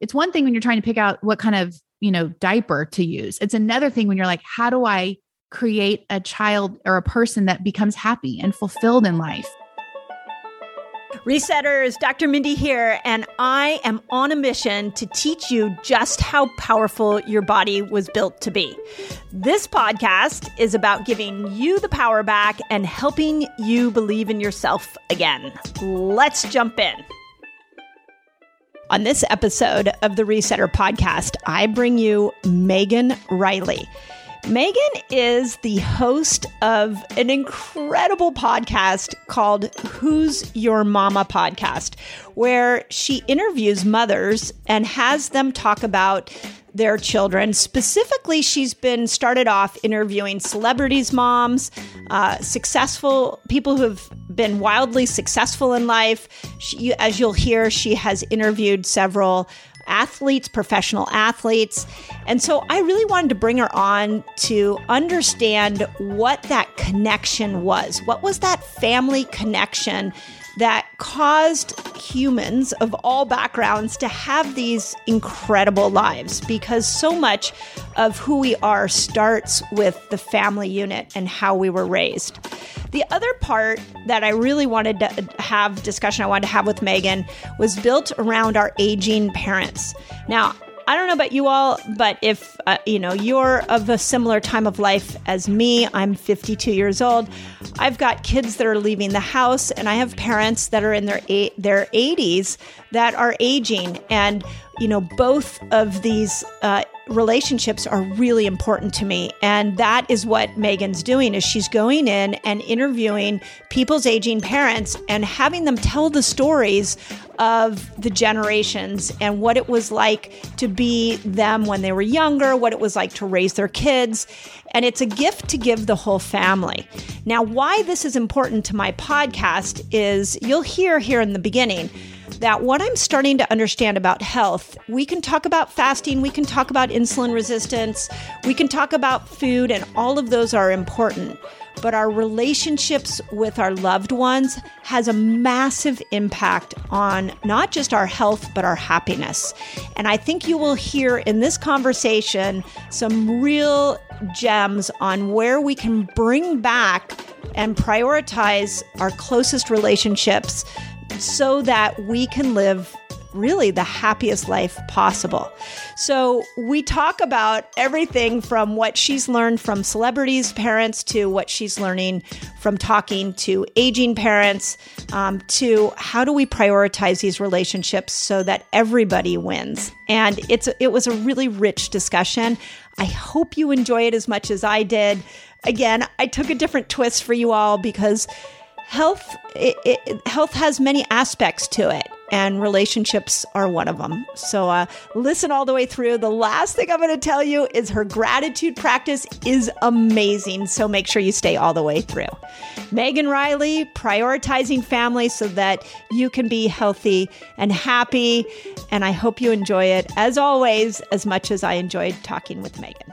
it's one thing when you're trying to pick out what kind of, you know, diaper to use. It's another thing when you're like, how do I create a child or a person that becomes happy and fulfilled in life? Resetters, Dr. Mindy here, and I am on a mission to teach you just how powerful your body was built to be. This podcast is about giving you the power back and helping you believe in yourself again. Let's jump in. On this episode of the Resetter podcast, I bring you Megan Reilly. Megan is the host of an incredible podcast called Who's Your Momma podcast, where she interviews mothers and has them talk about their children. Specifically, she's been started off interviewing celebrities' moms, uh, successful people who have been wildly successful in life. She, as you'll hear, she has interviewed several athletes, professional athletes. And so I really wanted to bring her on to understand what that connection was. What was that family connection that caused humans of all backgrounds to have these incredible lives because so much of who we are starts with the family unit and how we were raised. The other part that I really wanted to have discussion I wanted to have with Megan was built around our aging parents. Now, I don't know about you all, but if uh, you know you're of a similar time of life as me, I'm 52 years old. I've got kids that are leaving the house, and I have parents that are in their their 80s that are aging, and you know both of these uh, relationships are really important to me and that is what megan's doing is she's going in and interviewing people's aging parents and having them tell the stories of the generations and what it was like to be them when they were younger what it was like to raise their kids and it's a gift to give the whole family now why this is important to my podcast is you'll hear here in the beginning that what I'm starting to understand about health, we can talk about fasting, we can talk about insulin resistance, we can talk about food, and all of those are important. But our relationships with our loved ones has a massive impact on not just our health, but our happiness. And I think you will hear in this conversation some real gems on where we can bring back and prioritize our closest relationships so that we can live really the happiest life possible. So, we talk about everything from what she's learned from celebrities' parents to what she's learning from talking to aging parents um, to how do we prioritize these relationships so that everybody wins. And it's it was a really rich discussion. I hope you enjoy it as much as I did. Again, I took a different twist for you all because health it, it, health has many aspects to it and relationships are one of them so uh, listen all the way through. The last thing i'm going to tell you is her gratitude practice is amazing so make sure you stay all the way through. Megan Reilly prioritizing family so that you can be healthy and happy and i hope you enjoy it as always as much as i enjoyed talking with megan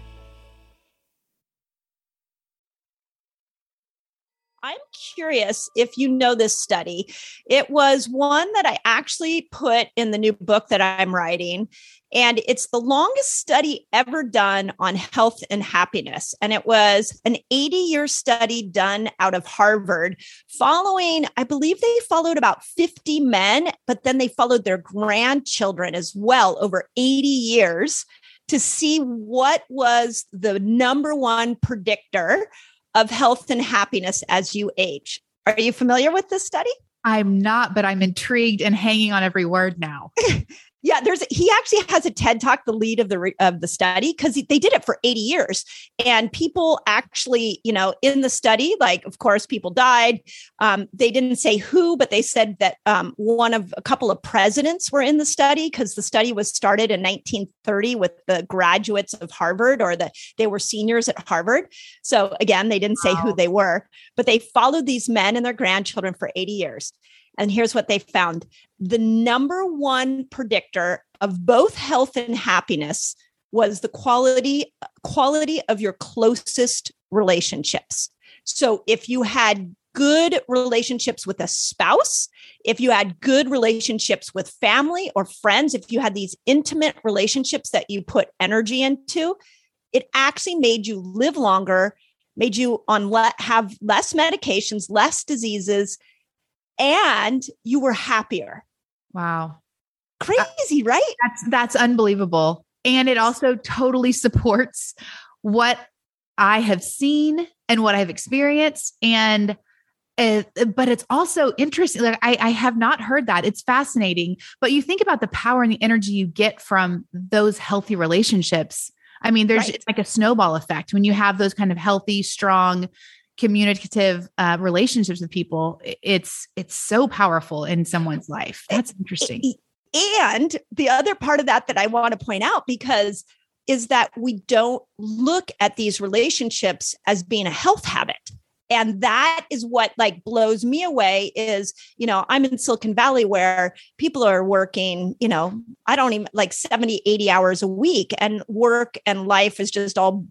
I'm curious if you know this study. It was one that I actually put in the new book that I'm writing. And it's the longest study ever done on health and happiness. And it was an 80 year study done out of Harvard, following, I believe they followed about 50 men, but then they followed their grandchildren as well over 80 years to see what was the number one predictor of health and happiness as you age. Are you familiar with this study? I'm not, but I'm intrigued and hanging on every word now. Yeah, there's he actually has a TED talk, the lead of the of the study, because they did it for 80 years, and people actually, you know, in the study, like of course people died. Um, they didn't say who, but they said that um, one of a couple of presidents were in the study because the study was started in 1930 with the graduates of Harvard, or the they were seniors at Harvard. So again, they didn't say wow. who they were, but they followed these men and their grandchildren for 80 years. And here's what they found the number one predictor of both health and happiness was the quality quality of your closest relationships. So if you had good relationships with a spouse, if you had good relationships with family or friends, if you had these intimate relationships that you put energy into, it actually made you live longer, made you on le- have less medications, less diseases, and you were happier. Wow. Crazy, right? That's that's unbelievable. And it also totally supports what I have seen and what I've experienced. And uh, but it's also interesting. Like I, I have not heard that. It's fascinating. But you think about the power and the energy you get from those healthy relationships. I mean, there's right. it's like a snowball effect when you have those kind of healthy, strong, communicative uh, relationships with people it's it's so powerful in someone's life. That's interesting. and the other part of that that i want to point out because is that we don't look at these relationships as being a health habit and that is what like blows me away is you know i'm in silicon valley where people are working you know i don't even like 70 80 hours a week and work and life is just all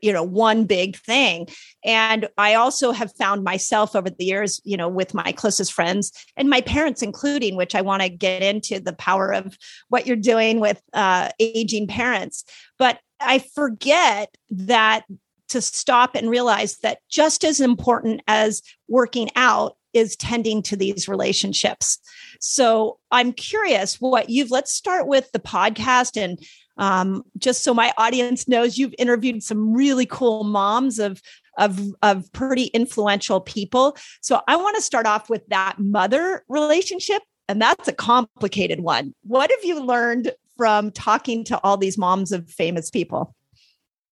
you know one big thing. And i also have found myself over the years you know with my closest friends and my parents including which i want to get into the power of what you're doing with uh, aging parents. But I forget that to stop and realize that just as important as working out is tending to these relationships. So I'm curious what you've, let's start with the podcast. And um, just so my audience knows, you've interviewed some really cool moms of, of, of pretty influential people. So I want to start off with that mother relationship. And that's a complicated one. What have you learned from talking to all these moms of famous people?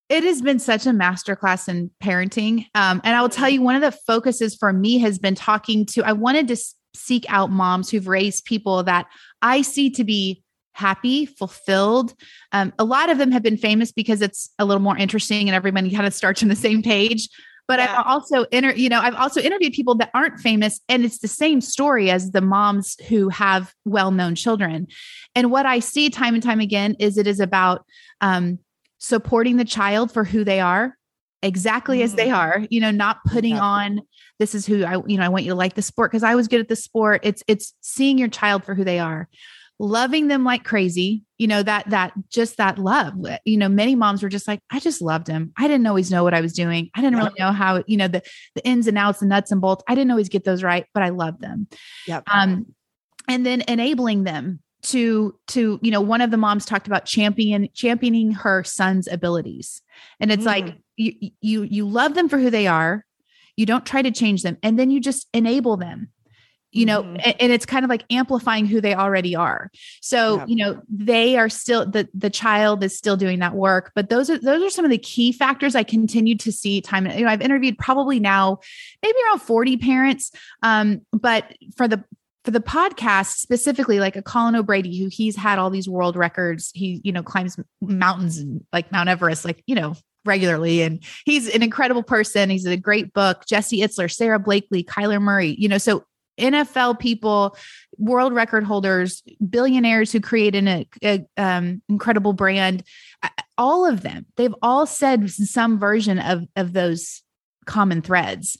It has been such a masterclass in parenting. Um, and I will tell you, one of the focuses for me has been talking to, I wanted to seek out moms who've raised people that I see to be happy, fulfilled. Um, a lot of them have been famous because it's a little more interesting and everybody kind of starts on the same page. But yeah. I've also inter- you know, I've also interviewed people that aren't famous, and it's the same story as the moms who have well-known children. And what I see time and time again is it is about um, supporting the child for who they are exactly mm. as they mm. are you know not putting on this is who i you know i want you to like the sport because i was good at the sport it's it's seeing your child for who they are loving them like crazy you know that that just that love you know many moms were just like i just loved him i didn't always know what i was doing i didn't yep. really know how you know the the ins and outs the nuts and bolts i didn't always get those right but i loved them yep. um and then enabling them to to you know one of the moms talked about champion championing her son's abilities and it's mm. like you you you love them for who they are you don't try to change them and then you just enable them you know mm-hmm. and, and, it's kind of like amplifying who they already are so yeah. you know they are still the the child is still doing that work but those are those are some of the key factors i continue to see time you know i've interviewed probably now maybe around 40 parents um but for the for the podcast specifically like a colin o'brady who he's had all these world records. He you know climbs mountains and like mount everest like you know regularly. And he's an incredible person. He's a great book. Jesse itzler Sara blakely kyler murray you know so NFL people, world record holders, billionaires who create an a, um, incredible brand, all of them, they've all said some version of of those common threads.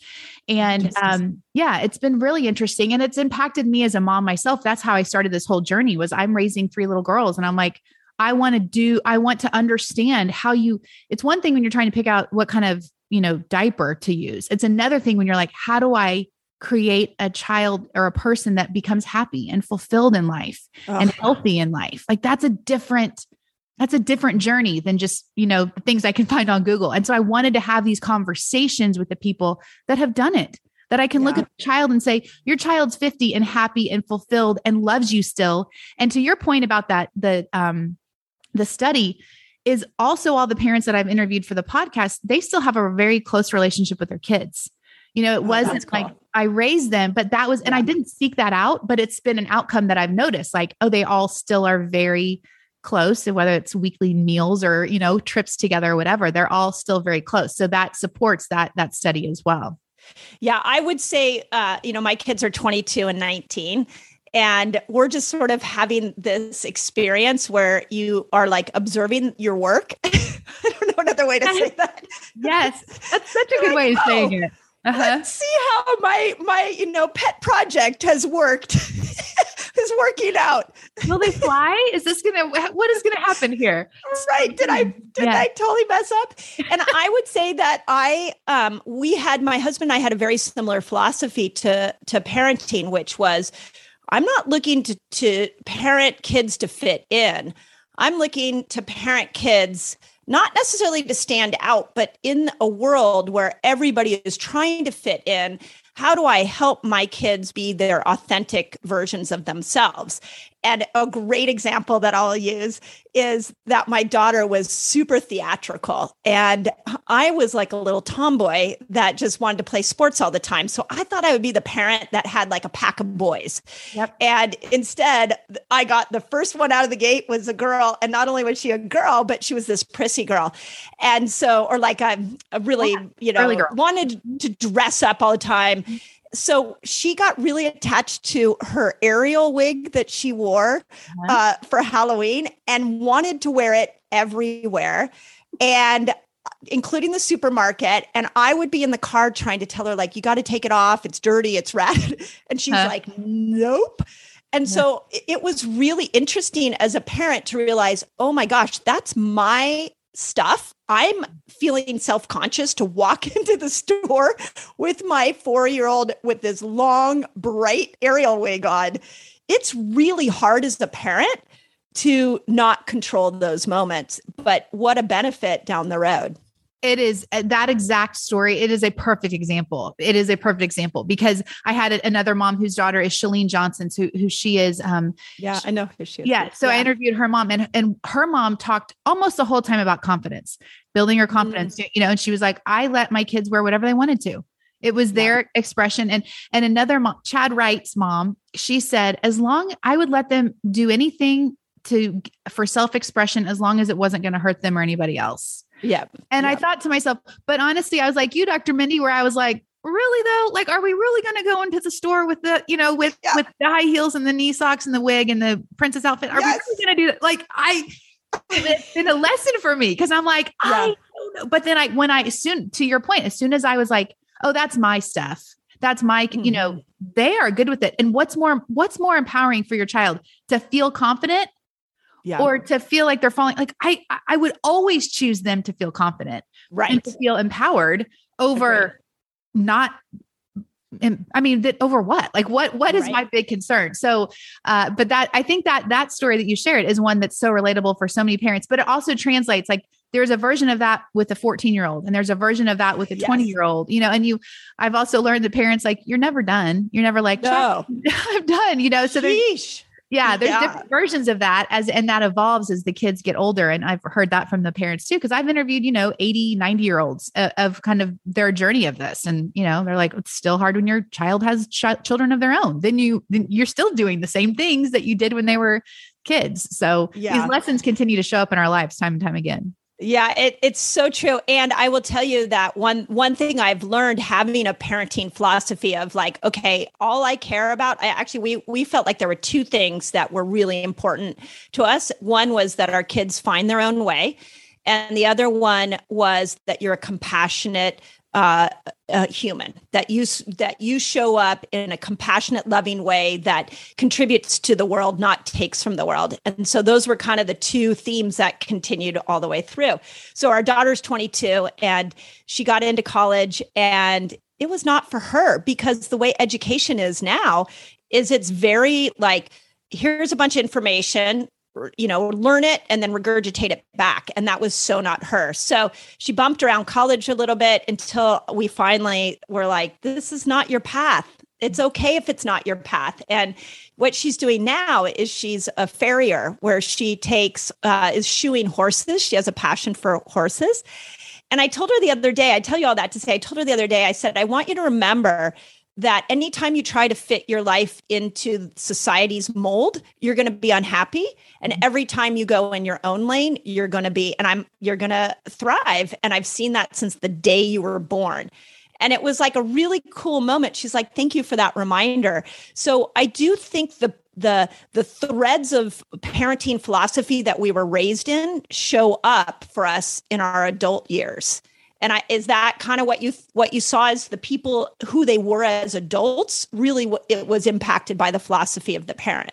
And um, yeah, it's been really interesting and it's impacted me as a mom myself. That's how I started this whole journey was I'm raising three little girls and I'm like, I want to do, I want to understand how you, it's one thing when you're trying to pick out what kind of, you know, diaper to use. It's another thing when you're like, how do I create a child or a person that becomes happy and fulfilled in life oh. and healthy in life like that's a different that's a different journey than just you know things i can find on google and so i wanted to have these conversations with the people that have done it that i can yeah. look at the child and say your child's 50 and happy and fulfilled and loves you still and to your point about that the um the study is also all the parents that i've interviewed for the podcast they still have a very close relationship with their kids you know, it oh, wasn't cool. like I raised them, but that was, and I didn't seek that out, but it's been an outcome that I've noticed like, oh, they all still are very close and whether it's weekly meals or you know trips together or whatever they're all still very close. So that supports that that study as well. Yeah i would say uh you know my kids are 22 and 19 and we're just sort of having this experience where you are like observing your work. I don't know another way to say that. Yes that's such a good way of saying it. Uh-huh. Let's see how my my you know pet project has worked. is working out. Will they fly? Is this gonna what is gonna happen here? Right. Did I did yeah. I totally mess up? And I would say that I um we had my husband and I had a very similar philosophy to to parenting, which was I'm not looking to to parent kids to fit in. I'm looking to parent kids not necessarily to stand out, but in a world where everybody is trying to fit in, how do I help my kids be their authentic versions of themselves? And a great example that I'll use is that my daughter was super theatrical. And I was like a little tomboy that just wanted to play sports all the time. So I thought I would be the parent that had like a pack of boys. Yep. And instead, I got the first one out of the gate was a girl. And not only was she a girl, but she was this prissy girl. And so, or like a, a really, you know, wanted to dress up all the time so she got really attached to her Ariel wig that she wore uh-huh. uh, for Halloween and wanted to wear it everywhere. And uh, including the supermarket. And I would be in the car trying to tell her, like, you got to take it off. It's dirty. It's ratted. And she's huh. like, nope. And yeah. so it was really interesting as a parent to realize, oh my gosh, that's my stuff. I'm feeling self conscious to walk into the store with my four year old with this long, bright Ariel wig on. It's really hard as a parent to not control those moments, but what a benefit down the road it is uh, that exact story. It is a perfect example. It is a perfect example because I had another mom whose daughter is Chalene Johnson, who who she is. Um, yeah, I know who she is. Yeah, so yeah. I interviewed her mom, and and her mom talked almost the whole time about confidence, building her confidence. Mm-hmm. You know, and she was like, "I let my kids wear whatever they wanted to." It was their yeah. expression. And and another mom, Chad Wright's mom, she said, as long I would let them do anything to for self expression, as long as it wasn't going to hurt them or anybody else. Yeah. And yep. I thought to myself, but honestly, I was like you, Dr. Mindy, where I was like, really though? Like, are we really going to go into the store with the, you know, with yeah. with the high heels and the knee socks and the wig and the princess outfit? Are yes. we really going to do that? Like, I it's been a lesson for me because I'm like, yeah. I don't know. But then I, when I soon to your point, as soon as I was like, oh, that's my stuff. That's my, mm-hmm. you know, they are good with it. And what's more, what's more empowering for your child to feel confident yeah. or to feel like they're falling like i i would always choose them to feel confident right and to feel empowered over not and I mean that over what? Like what what is right. my big concern? So uh but that I think that that story that you shared is one that's so relatable for so many parents, but it also translates like there's a version of that with a 14 year old and there's a version of that with a 20 year old you know and you i've also learned that parents like you're never done you're never like no. i'm done you know so there's yeah there's yeah. different versions of that as and that evolves as the kids get older and i've heard that from the parents too because i've interviewed you know 80 90 year olds uh, of kind of their journey of this and you know they're like it's still hard when your child has ch- children of their own then you then you're still doing the same things that you did when they were kids so yeah. these lessons continue to show up in our lives time and time again yeah, it, it's so true. And I will tell you that one one thing I've learned having a parenting philosophy of like, okay, all I care about, I actually we we felt like there were two things that were really important to us. One was that our kids find their own way. And the other one was that you're a compassionate uh, human that you that you show up in a compassionate loving way that contributes to the world not takes from the world. And so those were kind of the two themes that continued all the way through. So our daughter's 22 and she got into college and it was not for her because the way education is now is it's very like here's a bunch of information you know, learn it and then regurgitate it back. And that was so not her. So she bumped around college a little bit until we finally were like, this is not your path. It's okay if it's not your path. And what she's doing now is she's a farrier where she takes, uh, is shoeing horses. She has a passion for horses. And I told her the other day, I tell you all that to say, I told her the other day, I said, I want you to remember that anytime you try to fit your life into society's mold, you're going to be unhappy. And mm-hmm. every time you go in your own lane, you're going to be, and I'm, you're going to thrive. And I've seen that since the day you were born. And it was like a really cool moment. She's like, thank you for that reminder. So I do think the, the the threads of parenting philosophy that we were raised in show up for us in our adult years and I, is that kind of what you what you saw as the people who they were as adults really it was impacted by the philosophy of the parent?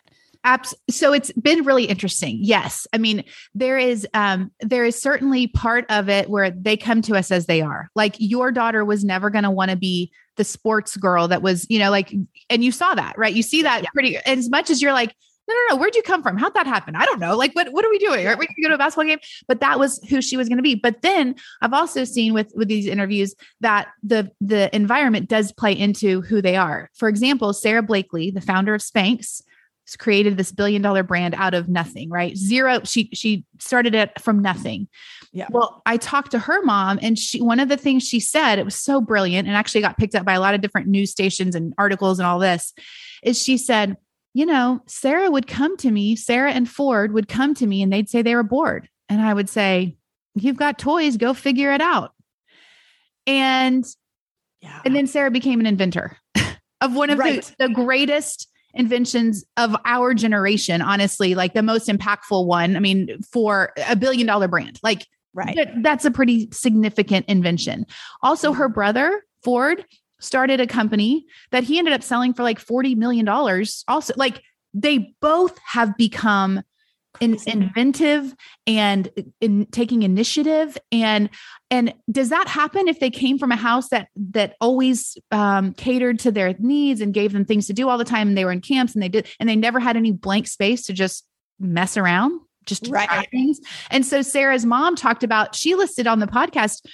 So it's been really interesting yes. I mean there is um there is certainly part of it where they come to us as they are. Like your daughter was never going to want to be the sports girl that was you know like and you saw that right? You see that yeah. pretty as much as you're like no, no, no. Where'd you come from? How'd that happen? I don't know. Like, what, what are we doing? Are we going to go to a basketball game? But that was who she was going to be. But then I've also seen with, with these interviews that the, the environment does play into who they are. For example, Sara Blakely, the founder of Spanx, created this billion dollar brand out of nothing, right? Zero. She, she started it from nothing. Yeah. Well, I talked to her mom and she, one of the things she said, it was so brilliant and actually got picked up by a lot of different news stations and articles and all this is she said, you know, Sara would come to me, Sara and Ford would come to me and they'd say they were bored. And I would say, You've got toys, go figure it out. And yeah. and then Sara became an inventor of one of right. the, the greatest inventions of our generation, honestly, like the most impactful one. I mean, for a billion dollar brand. Like right. that's a pretty significant invention. Also, her mm-hmm. brother, Ford, started a company that he ended up selling for like 40 million dollars. Also like they both have become in, inventive and in taking initiative. And and does that happen if they came from a house that that always um, catered to their needs and gave them things to do all the time? And they were in camps and they did and they never had any blank space to just mess around just right. try things. And so Sara's mom talked about she listed on the podcast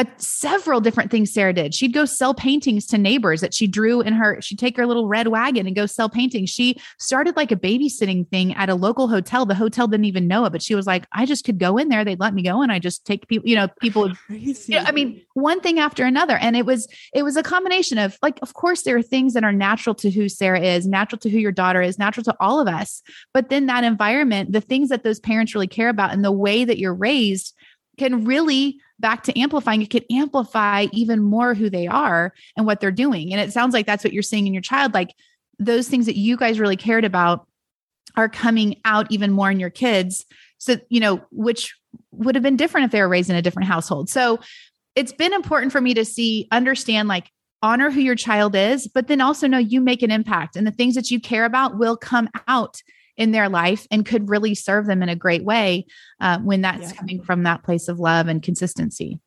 uh, several different things Sara did. She'd go sell paintings to neighbors that she drew in her. She'd take her little red wagon and go sell paintings. She started like a babysitting thing at a local hotel. The hotel didn't even know it, but she was like, I just could go in there. They'd let me go, and I just take people. You know, people. You know, I mean, one thing after another, and it was it was a combination of like, of course, there are things that are natural to who Sara is, natural to who your daughter is, natural to all of us. But then that environment, the things that those parents really care about, and the way that you're raised can really back to amplifying it can amplify even more who they are and what they're doing. And it sounds like that's what you're seeing in your child like those things that you guys really cared about are coming out even more in your kids. So you know which would have been different if they were raised in a different household. So it's been important for me to see understand like honor who your child is but then also know you make an impact and the things that you care about will come out in their life and could really serve them in a great way uh, when that's yeah. coming from that place of love and consistency.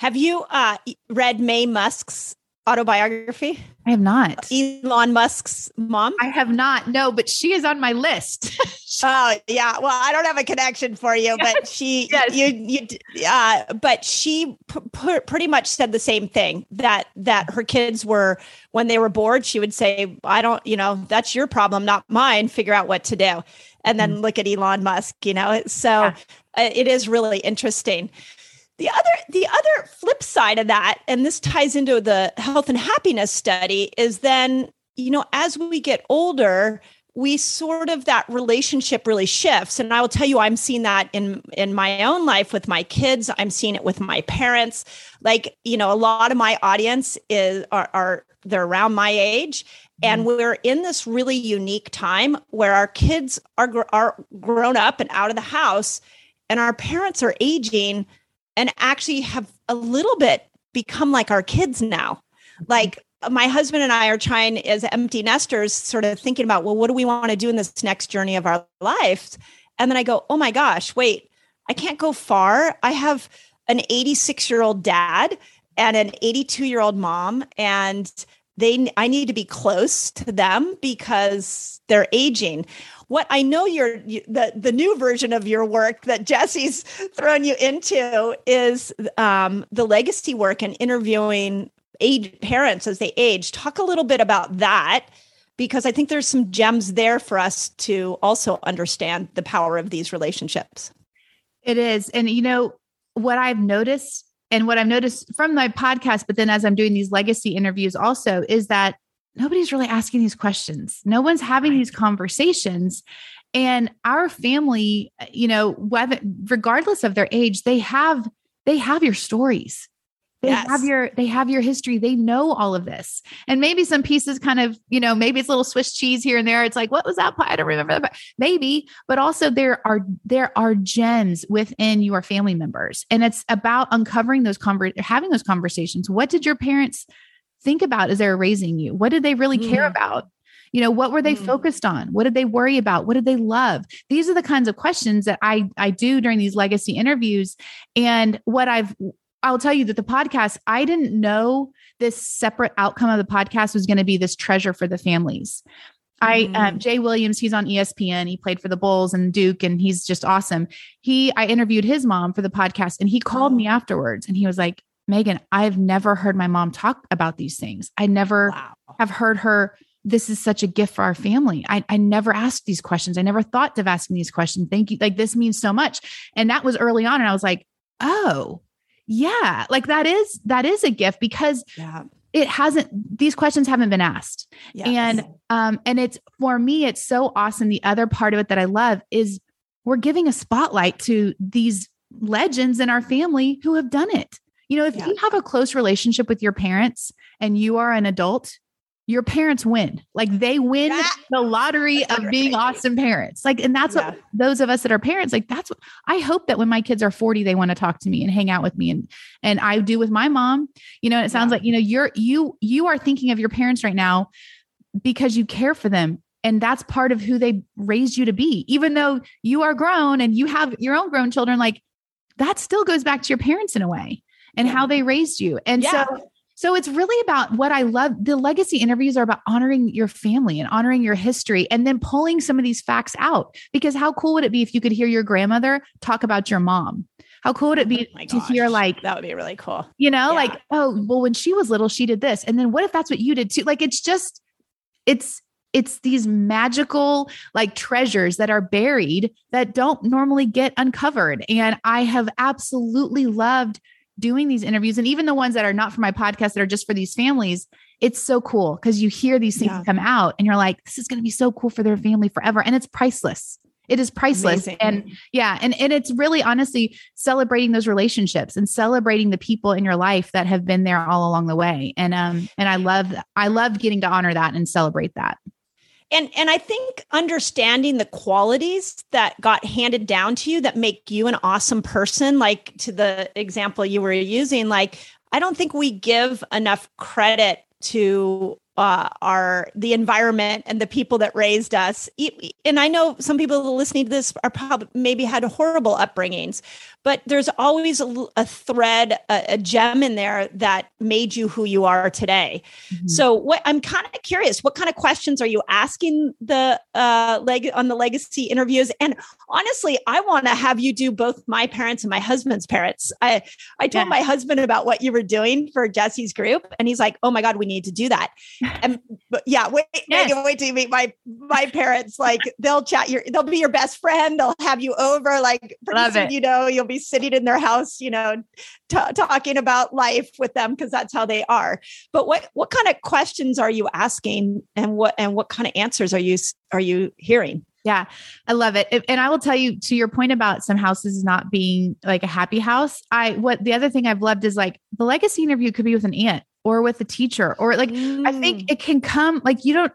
Have you uh, read Maye Musk's autobiography? I have not. Elon Musk's mom? I have not. No, but she is on my list. oh, yeah. Well, I don't have a connection for you, yes. but she yes. you you uh but she p- p- pretty much said the same thing that that her kids were when they were bored, she would say, "I don't, you know, that's your problem, not mine. Figure out what to do." And then mm-hmm. look at Elon Musk, you know. So yeah. uh, it is really interesting. The other the other flip side of that, and this ties into the health and happiness study, is then, you know, as we get older, we sort of that relationship really shifts. And i will tell you i'm seeing that in in my own life with my kids. I'm seeing it with my parents. Like you know a lot of my audience is are, are they're around my age. And mm-hmm. we're in this really unique time where our kids are are grown up and out of the house and our parents are aging and actually have a little bit become like our kids now. Like my husband and I are trying as empty nesters, sort of thinking about, well, what do we want to do in this next journey of our lives? And then I go, oh my gosh, wait, I can't go far. I have an 86 year old dad and an 82 year old mom, and they I need to be close to them because they're aging what I know you're the the new version of your work that Jesse's thrown you into is um, the legacy work and interviewing age parents as they age. Talk a little bit about that because I think there's some gems there for us to also understand the power of these relationships. It is, and you know what I've noticed and what I've noticed from my podcast, but then as I'm doing these legacy interviews also is that nobody's really asking these questions. No one's having these conversations. And our family, you know, whether regardless of their age, they have they have your stories. They yes. have your they have your history. They know all of this. And maybe some pieces kind of, you know, maybe it's a little Swiss cheese here and there. It's like, what was that pie? I don't remember that. Maybe, but also there are there are gems within your family members. And it's about uncovering those conver- having those conversations. What did your parents think about as they're raising you? What did they really mm. care about? You know, what were they mm. focused on? What did they worry about? What did they love? These are the kinds of questions that I I do during these legacy interviews. And what I've I'll tell you that the podcast, I didn't know this separate outcome of the podcast was going to be this treasure for the families. I um, mm. Jay Williams, he's on ESPN. He played for the Bulls and Duke, and he's just awesome. He I interviewed his mom for the podcast, and he called oh. me afterwards, and he was like, Megan, I've never heard my mom talk about these things. I never wow. have heard her. This is such a gift for our family. I, I never asked these questions. I never thought of asking these questions. Thank you. Like this means so much. And that was early on. And I was like, oh, yeah, like that is that is a gift because yeah. it hasn't these questions haven't been asked. Yes. And um, and it's for me, it's so awesome. The other part of it that I love is we're giving a spotlight to these legends in our family who have done it. You know, if yeah. you have a close relationship with your parents and you are an adult, your parents win. Like they win the lottery of right. being awesome parents. Like, and that's yeah. what those of us that are parents, like that's what I hope that when my kids are 40, they want to talk to me and hang out with me. And and I do with my mom. You know, it sounds yeah. like, you know, you're you you are thinking of your parents right now because you care for them. And that's part of who they raised you to be. Even though you are grown and you have your own grown children, like that still goes back to your parents in a way and how they raised you. And yeah. so so it's really about what I love. The legacy interviews are about honoring your family and honoring your history and then pulling some of these facts out. Because how cool would it be if you could hear your grandmother talk about your mom? How cool would it be oh to hear like that would be really cool. You know, yeah. like, oh, well, when she was little, she did this. And then what if that's what you did too? Like it's just it's it's these magical like treasures that are buried that don't normally get uncovered. And I have absolutely loved doing these interviews and even the ones that are not for my podcast that are just for these families it's so cool because you hear these things yeah. come out and you're like this is going to be so cool for their family forever and it's priceless it is priceless Amazing. and yeah and, and it's really honestly celebrating those relationships and celebrating the people in your life that have been there all along the way and um and i love i love getting to honor that and celebrate that and and i think understanding the qualities that got handed down to you that make you an awesome person like to the example you were using like i don't think we give enough credit to uh, our the environment and the people that raised us. And I know some people listening to this are probably maybe had horrible upbringings, but there's always a, a thread, a, a, gem in there that made you who you are today. Mm-hmm. So, what I'm kind of curious, what kind of questions are you asking the uh, leg on the legacy interviews? And honestly, I want to have you do both my parents and my husband's parents. I I told yeah. my husband about what you were doing for Jesse's group, and he's like, "Oh my god, we need to do that." And but yeah, wait, yes. wait, wait till you meet my my parents. Like they'll chat your, they'll be your best friend. They'll have you over. Like pretty soon, you know, you'll be sitting in their house, you know, t- talking about life with them because that's how they are. But what what kind of questions are you asking, and what and what kind of answers are you are you hearing? Yeah, I love it. And I will tell you to your point about some houses not being like a happy house. I what the other thing I've loved is like the legacy interview could be with an aunt or with a teacher or like mm. I think mm. it can come like you don't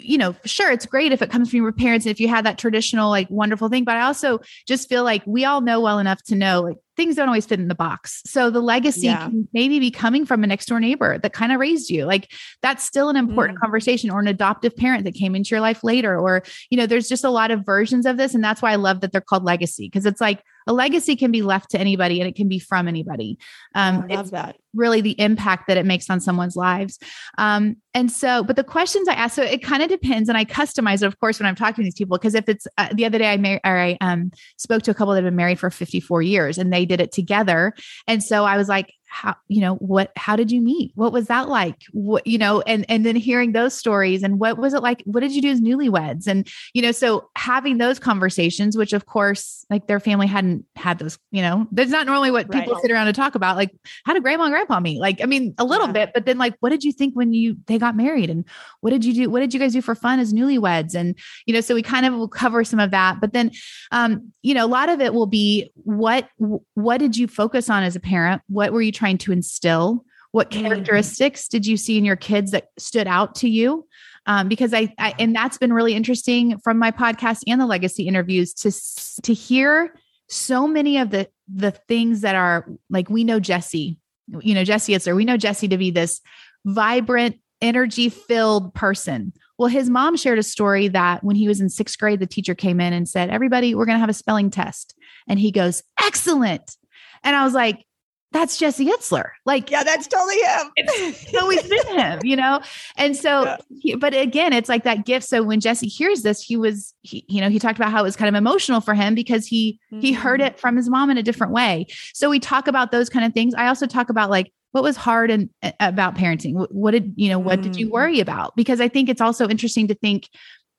you know, sure, it's great if it comes from your parents and if you had that traditional, like wonderful thing. But I also just feel like we all know well enough to know like things don't always fit in the box. So the legacy yeah. can maybe be coming from a next door neighbor that kind of raised you. Like that's still an important mm. conversation or an adoptive parent that came into your life later. Or, you know, there's just a lot of versions of this. And that's why I love that they're called legacy because it's like a legacy can be left to anybody and it can be from anybody. Um, I love that. Really, the impact that it makes on someone's lives. Um, and so, but the questions I ask, so it kind of depends, and I customize it, of course, when I'm talking to these people. Because if it's uh, the other day, I mar- or I um, spoke to a couple that have been married for 54 years, and they did it together, and so I was like, how you know what how did you meet? What was that like? What you know and and then hearing those stories and what was it like? What did you do as newlyweds? And you know so having those conversations which of course like their family hadn't had those you know that's not normally what people right. sit around and talk about like how did grandma and grandpa meet? Like i mean a little yeah. bit but then like what did you think when you they got married? And what did you do what did you guys do for fun as newlyweds? And you know so we kind of will cover some of that but then um you know a lot of it will be what what did you focus on as a parent? What were you trying to instill? What mm-hmm. characteristics mm-hmm. did you see in your kids that stood out to you? Um, because I, I, and that's been really interesting from my podcast and the legacy interviews to to hear so many of the the things that are like we know Jesse, you know Jesse Itzler, we know Jesse to be this vibrant, energy filled person. Well, his mom shared a story that when he was in sixth grade, the teacher came in and said, "Everybody, we're going to have a spelling test," and he goes, "Excellent." And I was like, that's Jesse Itzler. Like, yeah, that's totally him. It's always been him, you know? And so, yeah. he, but again, it's like that gift. So when Jesse hears this, he was, he, you know, he talked about how it was kind of emotional for him because he, mm-hmm. he heard mm-hmm. it from his mom in a different way. So we talk about those kind of things. I also talk about like, what was hard and about parenting? What did, you know, what mm-hmm. did you mm-hmm. worry about? Because I think it's also interesting to think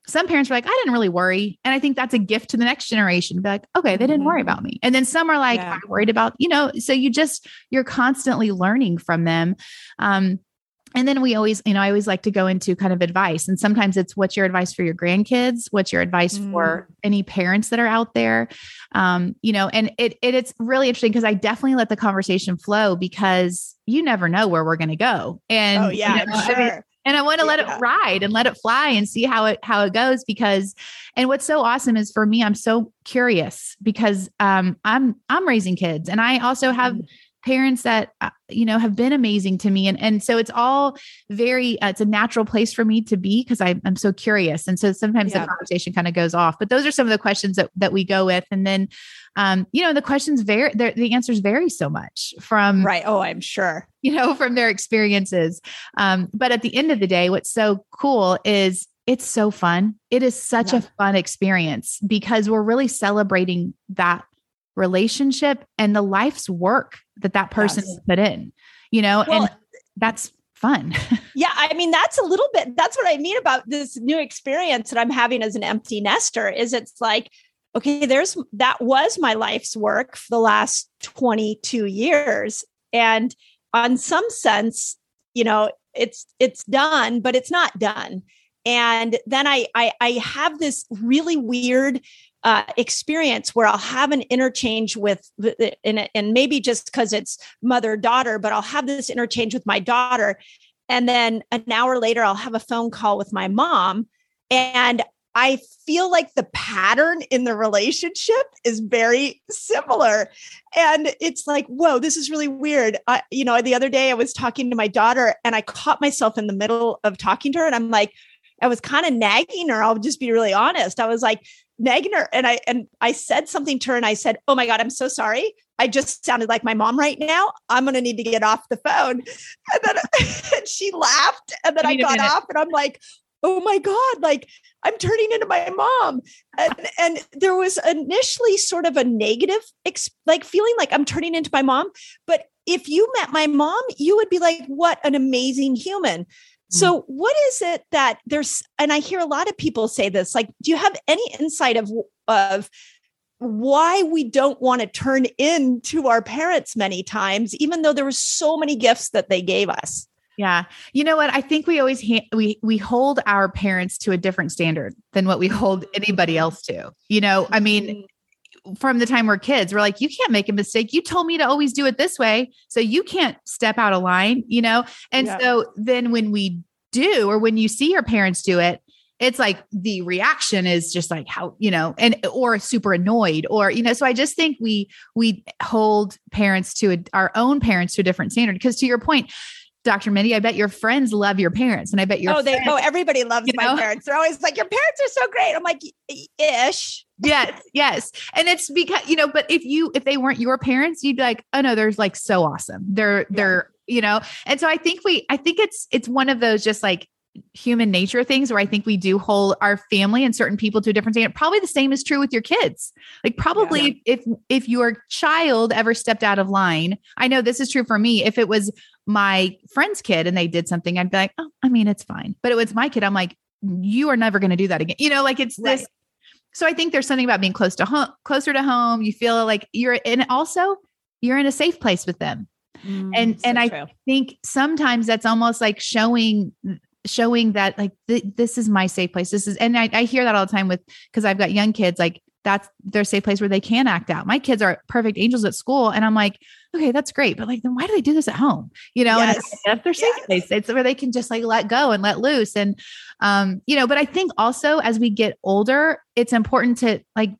some parents are like, I didn't really worry. And I think that's a gift to the next generation. Be like, okay, they didn't worry mm-hmm. about me. And then some are like, yeah. I worried about, you know, so you just, you're constantly learning from them. Um, and then we always, you know, I always like to go into kind of advice. And sometimes it's what's your advice for your grandkids? What's your advice mm. for any parents that are out there? Um, you know, and it, it it's really interesting because I definitely let the conversation flow because you never know where we're going to go. And oh, yeah, you know, sure. I mean, and I want to yeah. let it ride and let it fly and see how it how it goes because and what's so awesome is for me I'm so curious because um I'm I'm raising kids and I also have mm-hmm. parents that uh, you know have been amazing to me and and so it's all very uh, it's a natural place for me to be because I'm so curious and so sometimes yeah. the conversation kind of goes off but those are some of the questions that that we go with and then um, you know, the questions vary, the answers vary so much from right. Oh, I'm sure, you know, from their experiences. Um, but at the end of the day, what's so cool is it's so fun. It is such yeah. a fun experience because we're really celebrating that relationship and the life's work that that person yes. put in, you know, well, and that's fun. yeah. I mean, that's a little bit, that's what I mean about this new experience that I'm having as an empty nester is it's like, okay, there's that was my life's work for the last 22 years. And on some sense, you know, it's it's done, but it's not done. And then I I, I have this really weird uh, experience where I'll have an interchange with, and, and maybe just because it's mother daughter, but I'll have this interchange with my daughter. And then an hour later, I'll have a phone call with my mom. And I feel like the pattern in the relationship is very similar. And it's like, whoa, this is really weird. I, you know, the other day I was talking to my daughter and I caught myself in the middle of talking to her and I'm like, I was kind of nagging her. I'll just be really honest. I was like nagging her and I and I said something to her and I said, Oh my God, I'm so sorry. I just sounded like my mom right now. I'm gonna need to get off the phone. And then and she laughed. And then I got off and I'm like, oh my God, like I'm turning into my mom. And, and there was initially sort of a negative, like feeling like I'm turning into my mom. But if you met my mom, you would be like, what an amazing human. So, mm-hmm. what is it that there's, and I hear a lot of people say this, like, do you have any insight of, of, why we don't want to turn into our parents many times, even though there were so many gifts that they gave us. Yeah. You know what? I think we always ha- we we hold our parents to a different standard than what we hold anybody mm-hmm. else to. You know, I mean, mm-hmm. from the time we're kids, we're like, you can't make a mistake. You told me to always do it this way, so you can't step out of line, you know? And yeah. so then when we do or when you see your parents do it, it's like the reaction is just like how you know and or super annoyed or you know so i just think we we hold parents to a, our own parents to a different standard because to your point Dr. Mindy, I bet your friends love your parents. And I bet your Oh, they oh, friends, oh, everybody loves my know? parents. They're always like, Your parents are so great. I'm like, ish. yes, yes. And it's because, you know, but if you if they weren't your parents, you'd be like, oh no, they're like so awesome. They're they're, you know, and so I think we I think it's it's one of those just like human nature things where I think we do hold our family and certain people to a different standard. Probably the same is true with your kids. Like probably yeah. if if your child ever stepped out of line, I know this is true for me. If it was my friend's kid and they did something, I'd be like, oh, I mean, it's fine. But it was my kid. I'm like, you are never going to do that again. You know, like it's right. this. So I think there's something about being close to home, closer to home. You feel like you're, and also you're in a safe place with them. Mm, and so and I true. think sometimes that's almost like showing showing that like th- this is my safe place. This is, and I, I hear that all the time with because I've got young kids. Like that's their safe place where they can act out. My kids are perfect angels at school, and I'm like, okay, that's great, but like, then why do they do this at home? You know, yes. and that's their safe yes. place. It's where they can just like let go and let loose, and um, you know. But I think also as we get older, it's important to like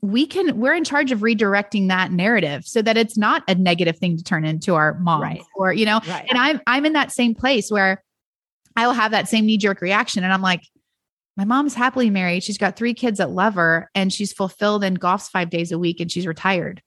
we can we're in charge of redirecting that narrative so that it's not a negative thing to turn into our mom right. or you know right. and i'm i'm in that same place where I will have that same knee jerk reaction. And I'm like, my mom's happily married. She's got three kids that love her and she's fulfilled and golfs five days a week and she's retired.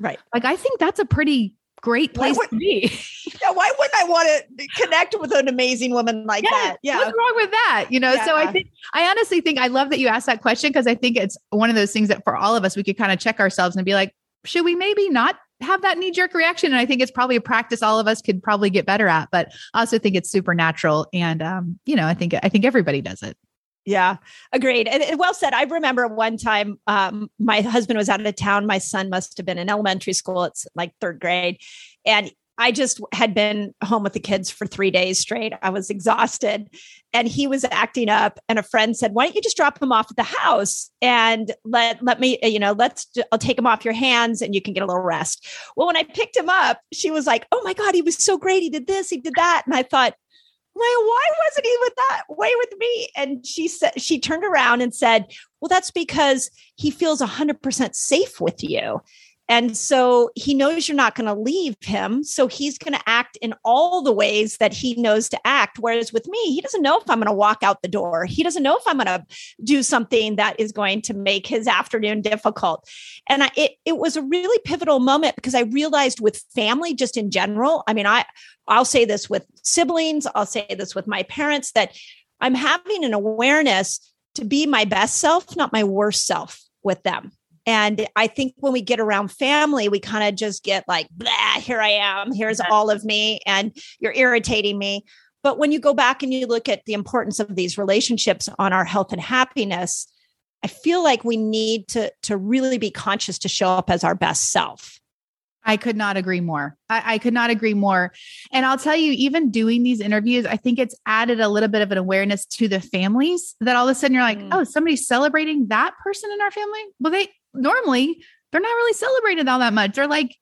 Right. Like, I think that's a pretty great place would, to be. yeah. Why wouldn't I want to connect with an amazing woman like yeah, that? Yeah. What's wrong with that? You know, yeah. so I think, I honestly think I love that you asked that question because I think it's one of those things that for all of us, we could kind of check ourselves and be like, should we maybe not have that knee jerk reaction. And I think it's probably a practice all of us could probably get better at, but I also think it's supernatural. And, um, you know, I think, I think everybody does it. Yeah, agreed. And, well said. I remember one time um, my husband was out of town. My son must have been in elementary school. It's like third grade. And I just had been home with the kids for three days straight. I was exhausted and he was acting up. And a friend said, Why don't you just drop him off at the house and let, let me, you know, let's, I'll take him off your hands and you can get a little rest. Well, when I picked him up, she was like, Oh my God, he was so great. He did this, he did that. And I thought, well, why wasn't he with that way with me? And she said, she turned around and said, well, that's because he feels 100% safe with you. And so he knows you're not going to leave him. So he's going to act in all the ways that he knows to act. Whereas with me, he doesn't know if I'm going to walk out the door. He doesn't know if I'm going to do something that is going to make his afternoon difficult. And I, it, it was a really pivotal moment because I realized with family, just in general, I mean, I, I'll say this with siblings, I'll say this with my parents that I'm having an awareness to be my best self, not my worst self with them and I think when we get around family, we kind of just get like, blah, here I am. Here's all of me. And you're irritating me. But when you go back and you look at the importance of these relationships on our health and happiness, I feel like we need to, to really be conscious to show up as our best self. I could not agree more. I, I, could not agree more. And I'll tell you, even doing these interviews, I think it's added a little bit of an awareness to the families that all of a sudden you're like, mm. oh, somebody's celebrating that person in our family. Well, they normally they're not really celebrated all that much. They're like,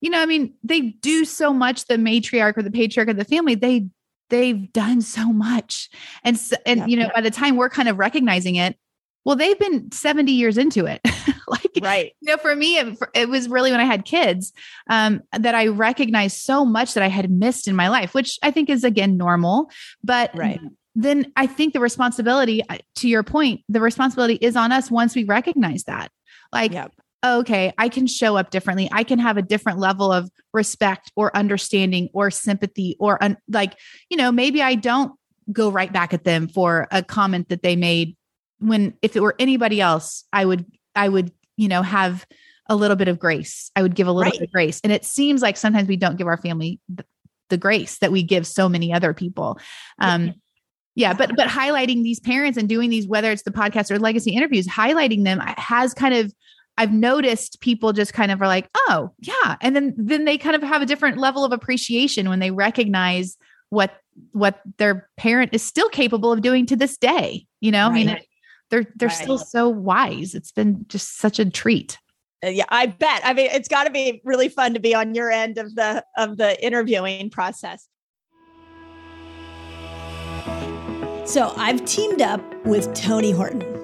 you know, I mean, they do so much, the matriarch or the patriarch of the family, they they've done so much. And so, and yeah, you know, by the time we're kind of recognizing it, well they've been 70 years into it. Like right. you know for me it, it, was really when i had kids um, that i recognized so much that i had missed in my life which i think is again normal. But right. then i think the responsibility uh, to your point the responsibility is on us once we recognize that like yep. okay i can show up differently. I can have a different level of respect or understanding or sympathy or un- like you know maybe i don't go right back at them for a comment that they made when if it were anybody else i would i would you know have a little bit of grace. I would give a little right. bit of grace. And it seems like sometimes we don't give our family the, the grace that we give so many other people. Um yeah but but highlighting these parents and doing these whether it's the podcast or legacy interviews highlighting them has kind of I've noticed people just kind of are like, oh yeah. And then then they kind of have a different level of appreciation when they recognize what what their parent is still capable of doing to this day. You know, right. I mean, they're they're right. still so wise. It's been just such a treat. Uh, yeah, I bet. I mean, it's got to be really fun to be on your end of the of the interviewing process. So I've teamed up with Tony Horton.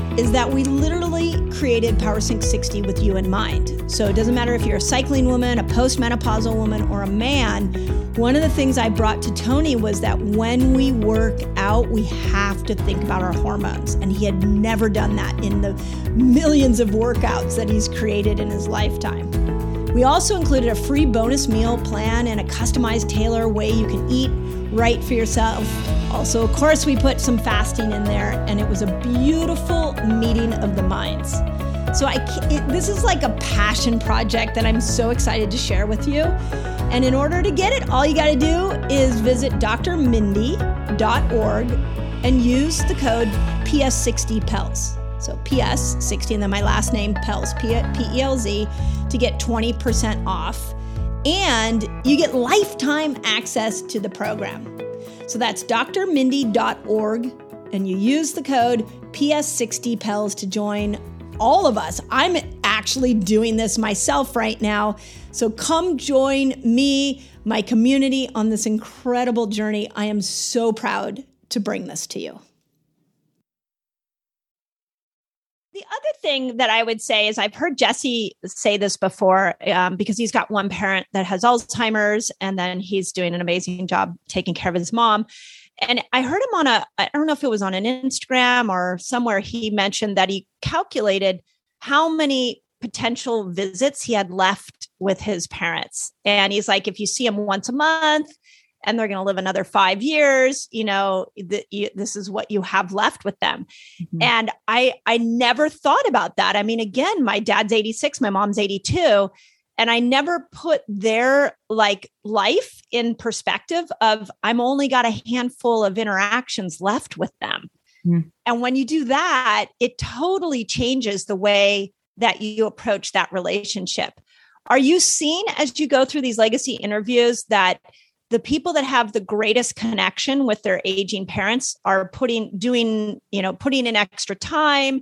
is that we literally created PowerSync 60 with you in mind. So it doesn't matter if you're a cycling woman, a postmenopausal woman, or a man. One of the things I brought to Tony was that when we work out, we have to think about our hormones. And he had never done that in the millions of workouts that he's created in his lifetime. We also included a free bonus meal plan and a customized tailor way you can eat right for yourself. Also, of course, we put some fasting in there, and it was a beautiful meeting of the minds. So, I it, this is like a passion project that I'm so excited to share with you. And in order to get it, all you got to do is visit drmindy.org and use the code PS60PELZ. So PS60 and then my last name Pelz, P E L Z, to get 20% off. And you get lifetime access to the program. So that's drmindy.org, and you use the code PS60PELZ to join all of us. I'm actually doing this myself right now. So come join me, my community, on this incredible journey. I am so proud to bring this to you. The other thing that I would say is I've heard Jesse say this before um, because he's got one parent that has Alzheimer's and then he's doing an amazing job taking care of his mom. And I heard him on a, I don't know if it was on an Instagram or somewhere, he mentioned that he calculated how many potential visits he had left with his parents. And he's like, if you see him once a month, and they're going to live another five years you know the, you, this is what you have left with them mm-hmm. and i i never thought about that i mean again my dad's 86 my mom's 82 and i never put their like life in perspective of i'm only got a handful of interactions left with them mm-hmm. and when you do that it totally changes the way that you approach that relationship are you seeing as you go through these legacy interviews that the people that have the greatest connection with their aging parents are putting doing you know putting in extra time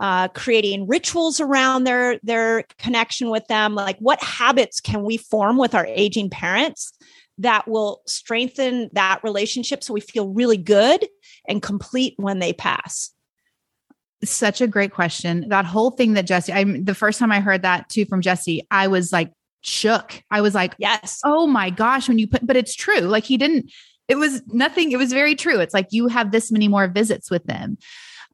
uh, creating rituals around their their connection with them. Like what habits can we form with our aging parents that will strengthen that relationship so we feel really good and complete when they pass? Such a great question. That whole thing that jesse i the first time i heard that too from jesse i was like shook. I was like, yes. Oh my gosh. When you put, but it's true. Like he didn't, it was nothing. It was very true. It's like you have this many more visits with them.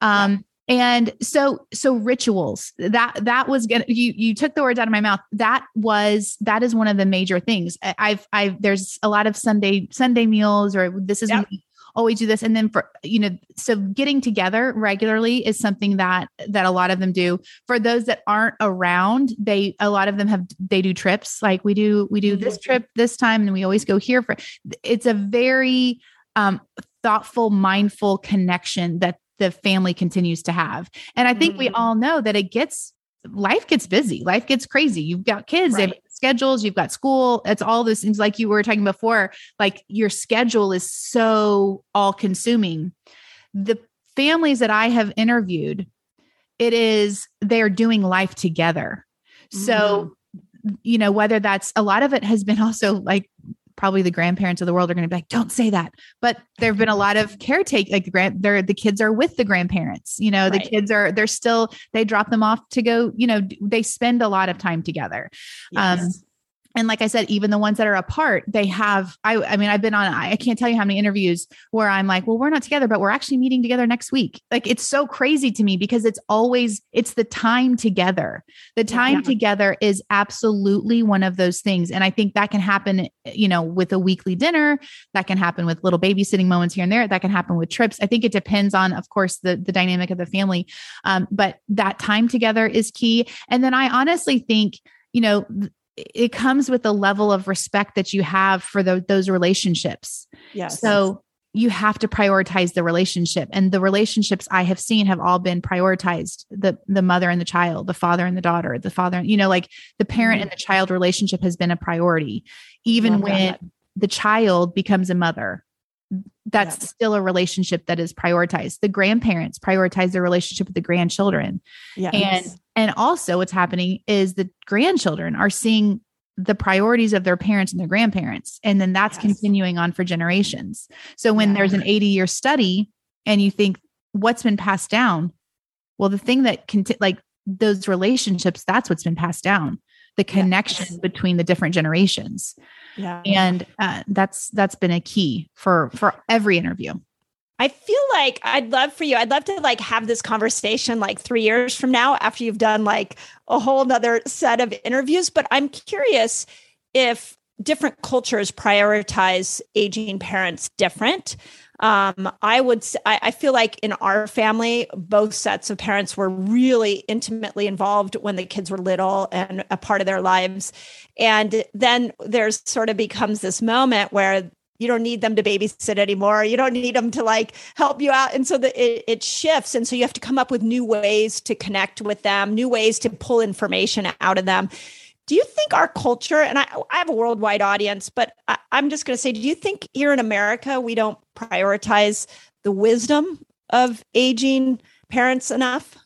Um. And so, so rituals that, that was gonna, you, you took the words out of my mouth. That was, that is one of the major things I've, I've, there's a lot of Sunday, Sunday meals, or this is yep always do this. And then for you know so getting together regularly is something that that a lot of them do. For those that aren't around they a lot of them have they do trips. Like we do we do this mm-hmm. trip this time and we always go here for it's a very um thoughtful mindful connection that the family continues to have. And i think mm-hmm. we all know that it gets life gets busy. Life gets crazy. You've got kids. Right. Schedules, you've got school, it's all those things like you were talking before, like your schedule is so all consuming. The families that I have interviewed, it is they're doing life together. So, mm-hmm. you know, whether that's a lot of it has been also like probably the grandparents of the world are going to be like, don't say that. But there have been a lot of caretake, like the grand, they're, the kids are with the grandparents, you know, right. the kids are, they're still, they drop them off to go, you know, they spend a lot of time together. Um, yes. Um, and like i said even the ones that are apart they have i i mean i've been on i can't tell you how many interviews where i'm like well we're not together but we're actually meeting together next week. Like it's so crazy to me because it's always it's the time together. The time yeah. together is absolutely one of those things. And i think that can happen you know with a weekly dinner. That can happen with little babysitting moments here and there. That can happen with trips. I think it depends on of course the the dynamic of the family. Um, but that time together is key. And then i honestly think you know it comes with the level of respect that you have for the, those relationships. Yes. So you have to prioritize the relationship and the relationships i have seen have all been prioritized the the mother and the child the father and the daughter the father you know like the parent mm-hmm. and the child relationship has been a priority even Love when that. the child becomes a mother that's yeah. still a relationship that is prioritized the grandparents prioritize their relationship with the grandchildren yes. and and also what's happening is the grandchildren are seeing the priorities of their parents and their grandparents and then that's yes. continuing on for generations so when yeah. there's an 80 year study and you think what's been passed down well the thing that can like those relationships that's what's been passed down the connection yes. between the different generations yeah and uh, that's that's been a key for for every interview I feel like I'd love for you. I'd love to like have this conversation like three years from now after you've done like a whole nother set of interviews. But I'm curious if different cultures prioritize aging parents different. Um, I would, I, I feel like in our family, both sets of parents were really intimately involved when the kids were little and a part of their lives. And then there's sort of becomes this moment where you don't need them to babysit anymore. You don't need them to like help you out. And so that it, it, shifts. And so you have to come up with new ways to connect with them new ways to pull information out of them do you think our culture and i, I have a worldwide audience but I, i'm just going to say do you think here in america we don't prioritize the wisdom of aging parents enough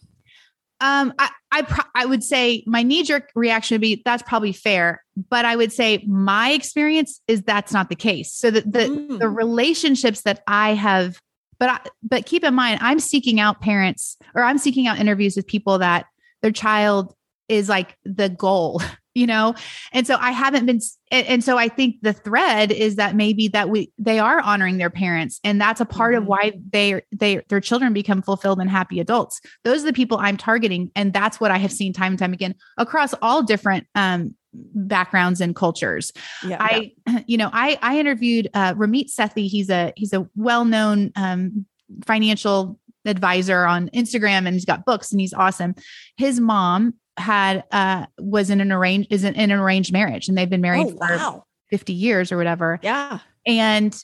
um, I I, pro- I would say my knee jerk reaction would be that's probably fair, but I would say my experience is that's not the case. So the the, mm. the relationships that I have, but I, but keep in mind I'm seeking out parents or I'm seeking out interviews with people that their child is like the goal you know and so i haven't been and so i think the thread is that maybe that we they are honoring their parents and that's a part mm-hmm. of why they they their children become fulfilled and happy adults those are the people i'm targeting and that's what i have seen time and time again across all different um backgrounds and cultures yeah, i yeah. you know i i interviewed uh ramit sethi he's a he's a well-known um financial advisor on Instagram and he's got books and he's awesome. His mom had uh was in an arranged is in, in an arranged marriage and they've been married oh, for wow. 50 years or whatever. Yeah. And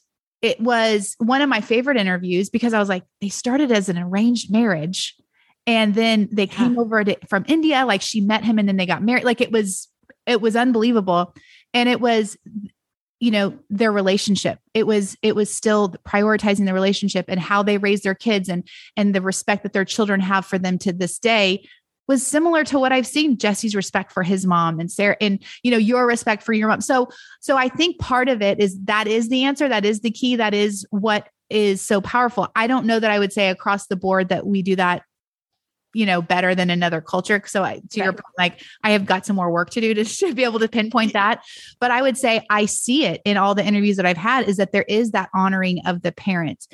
it was one of my favorite interviews because I was like, they started as an arranged marriage and then they came over to, from India. Like she met him and then they got married. Like it was, it was unbelievable. And it was, you know, their relationship. It was, it was still prioritizing the relationship and how they raise their kids and, and the respect that their children have for them to this day was similar to what I've seen Jesse's respect for his mom and Sara and you know your respect for your mom. So so I think part of it is that is the answer that is the key that is what is so powerful. I don't know that I would say across the board that we do that you know better than another culture so I, to right. your point like i have got some more work to do to, to be able to pinpoint that but i would say i see it in all the interviews that i've had is that there is that honoring of the parents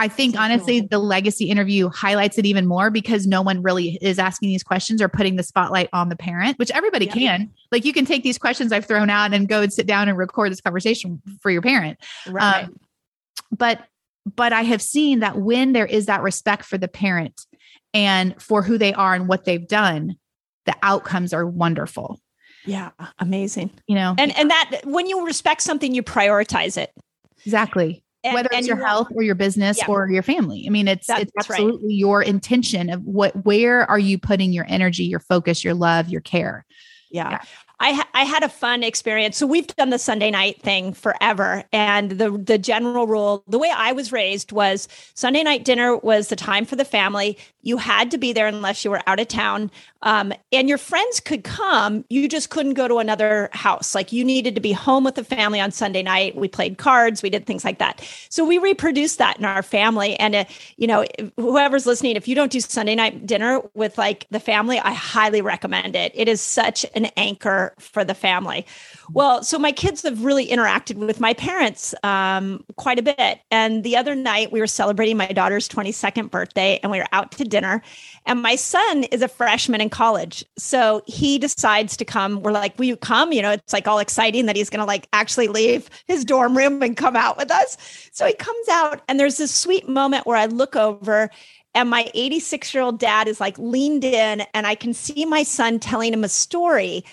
I think honestly, the legacy interview highlights it even more because no one really is asking these questions or putting the spotlight on the parent, which everybody yeah. can. Like you can take these questions I've thrown out and go and sit down and record this conversation for your parent. Right. Um, but but I have seen that when there is that respect for the parent and for who they are and what they've done, the outcomes are wonderful. Yeah, amazing. You know, and and that when you respect something, you prioritize it. Exactly and, whether it's your health or your business yeah. or your family. I mean, it's that's, it's absolutely right. your intention of what where are you putting your energy, your focus, your love, your care. Yeah. yeah. I I had a fun experience. So we've done the Sunday night thing forever, and the the general rule, the way I was raised was Sunday night dinner was the time for the family. You had to be there unless you were out of town, um, and your friends could come. You just couldn't go to another house. Like you needed to be home with the family on Sunday night. We played cards, we did things like that. So we reproduced that in our family. And uh, you know, whoever's listening, if you don't do Sunday night dinner with like the family, I highly recommend it. It is such an anchor for the family. Well, so my kids have really interacted with my parents um, quite a bit. And the other night, we were celebrating my daughter's 22nd birthday and we were out to dinner. And my son is a freshman in college. So he decides to come. We're like, Will you come? You know, it's like all exciting that he's going to like actually leave his dorm room and come out with us. So he comes out, and there's this sweet moment where I look over and my 86 year old dad is like leaned in and i can see my son telling him a story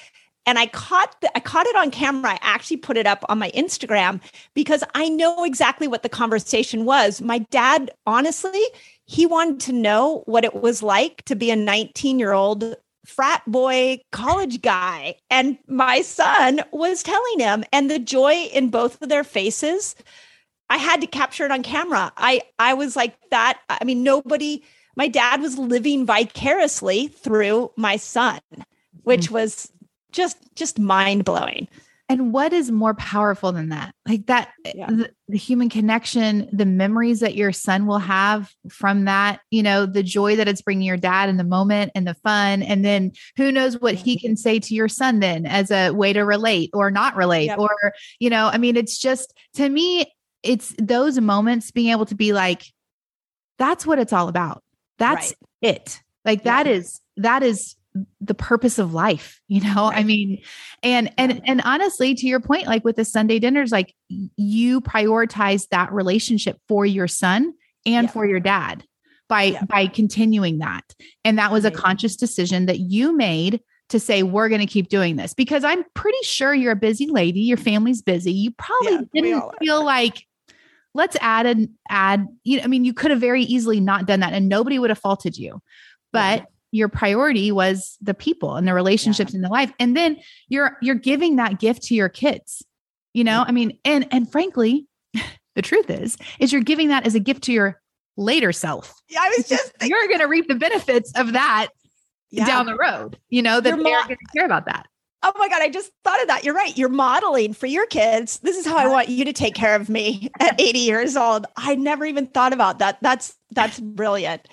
and I caught the, I caught it on camera. I actually put it up on my Instagram because I know exactly what the conversation was. My dad, honestly, he wanted to know what it was like to be a 19 year old frat boy college guy. And my son was telling him, and the joy in both of their faces, I had to capture it on camera. I I was like that. I mean, nobody. My dad was living vicariously through my son, which mm-hmm. was just just mind blowing. And what is more powerful than that? Like that, eh, yeah. the, the, human connection, the memories that your son will have from that, you know, the joy that it's bringing your dad in the moment and the fun. And then who knows what he mm-hmm. can say to your son then as a way to relate or not relate. Yep. Or, you know, I mean, it's just to me, it's those moments being able to be like, that's what it's all about. That's right. it. Like yeah. that is, that is the purpose of life you know? Right. i mean and and and honestly to your point like with the sunday dinners like you prioritize that relationship for your son and yeah. for your dad by yeah. by continuing that. And that was a conscious decision that you made to say we're going to keep doing this because i'm pretty sure you're a busy lady your family's busy. You probably yeah, didn't feel like let's add an add you know i mean you could have very easily not done that and nobody would have faulted you. But your priority was the people and the relationships yeah. in the life and then you're you're giving that gift to your kids you know i mean and and frankly the truth is is you're giving that as a gift to your later self yeah i was just you're going to reap the benefits of that yeah. down the road you know that they're going to care about that Oh my God, I just thought of that. You're right. You're modeling for your kids. This is how I want you to take care of me at 80 years old. I never even thought about that. That's that's brilliant.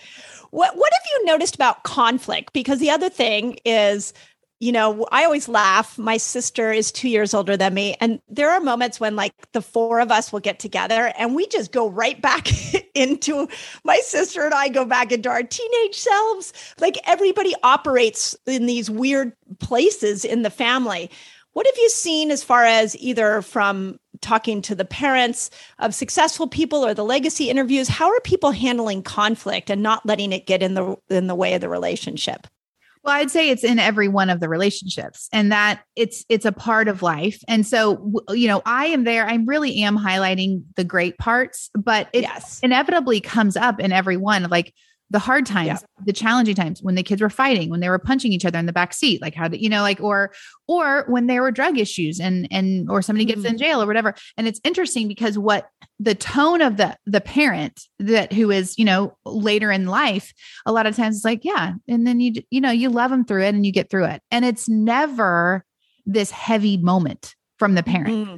What what have you noticed about conflict? Because the other thing is, you know, I always laugh. My sister is two years older than me. And there are moments when, like, the four of us will get together and we just go right back into my sister and I go back into our teenage selves. Like, everybody operates in these weird places in the family. What have you seen as far as either from talking to the parents of successful people or the legacy interviews? How are people handling conflict and not letting it get in the in the way of the relationship? Well, I'd say it's in every one of the relationships and that it's it's a part of life. And so you know, I am there I really am highlighting the great parts, but it yes. inevitably comes up in every one like the hard times, yeah. the challenging times when the kids were fighting, when they were punching each other in the back seat, like how did you know, like or or when there were drug issues and and or somebody gets mm-hmm. in jail or whatever. And it's interesting because what the tone of the the parent that who is you know later in life, a lot of times it's like yeah, and then you you know you love them through it and you get through it, and it's never this heavy moment from the parent. Mm-hmm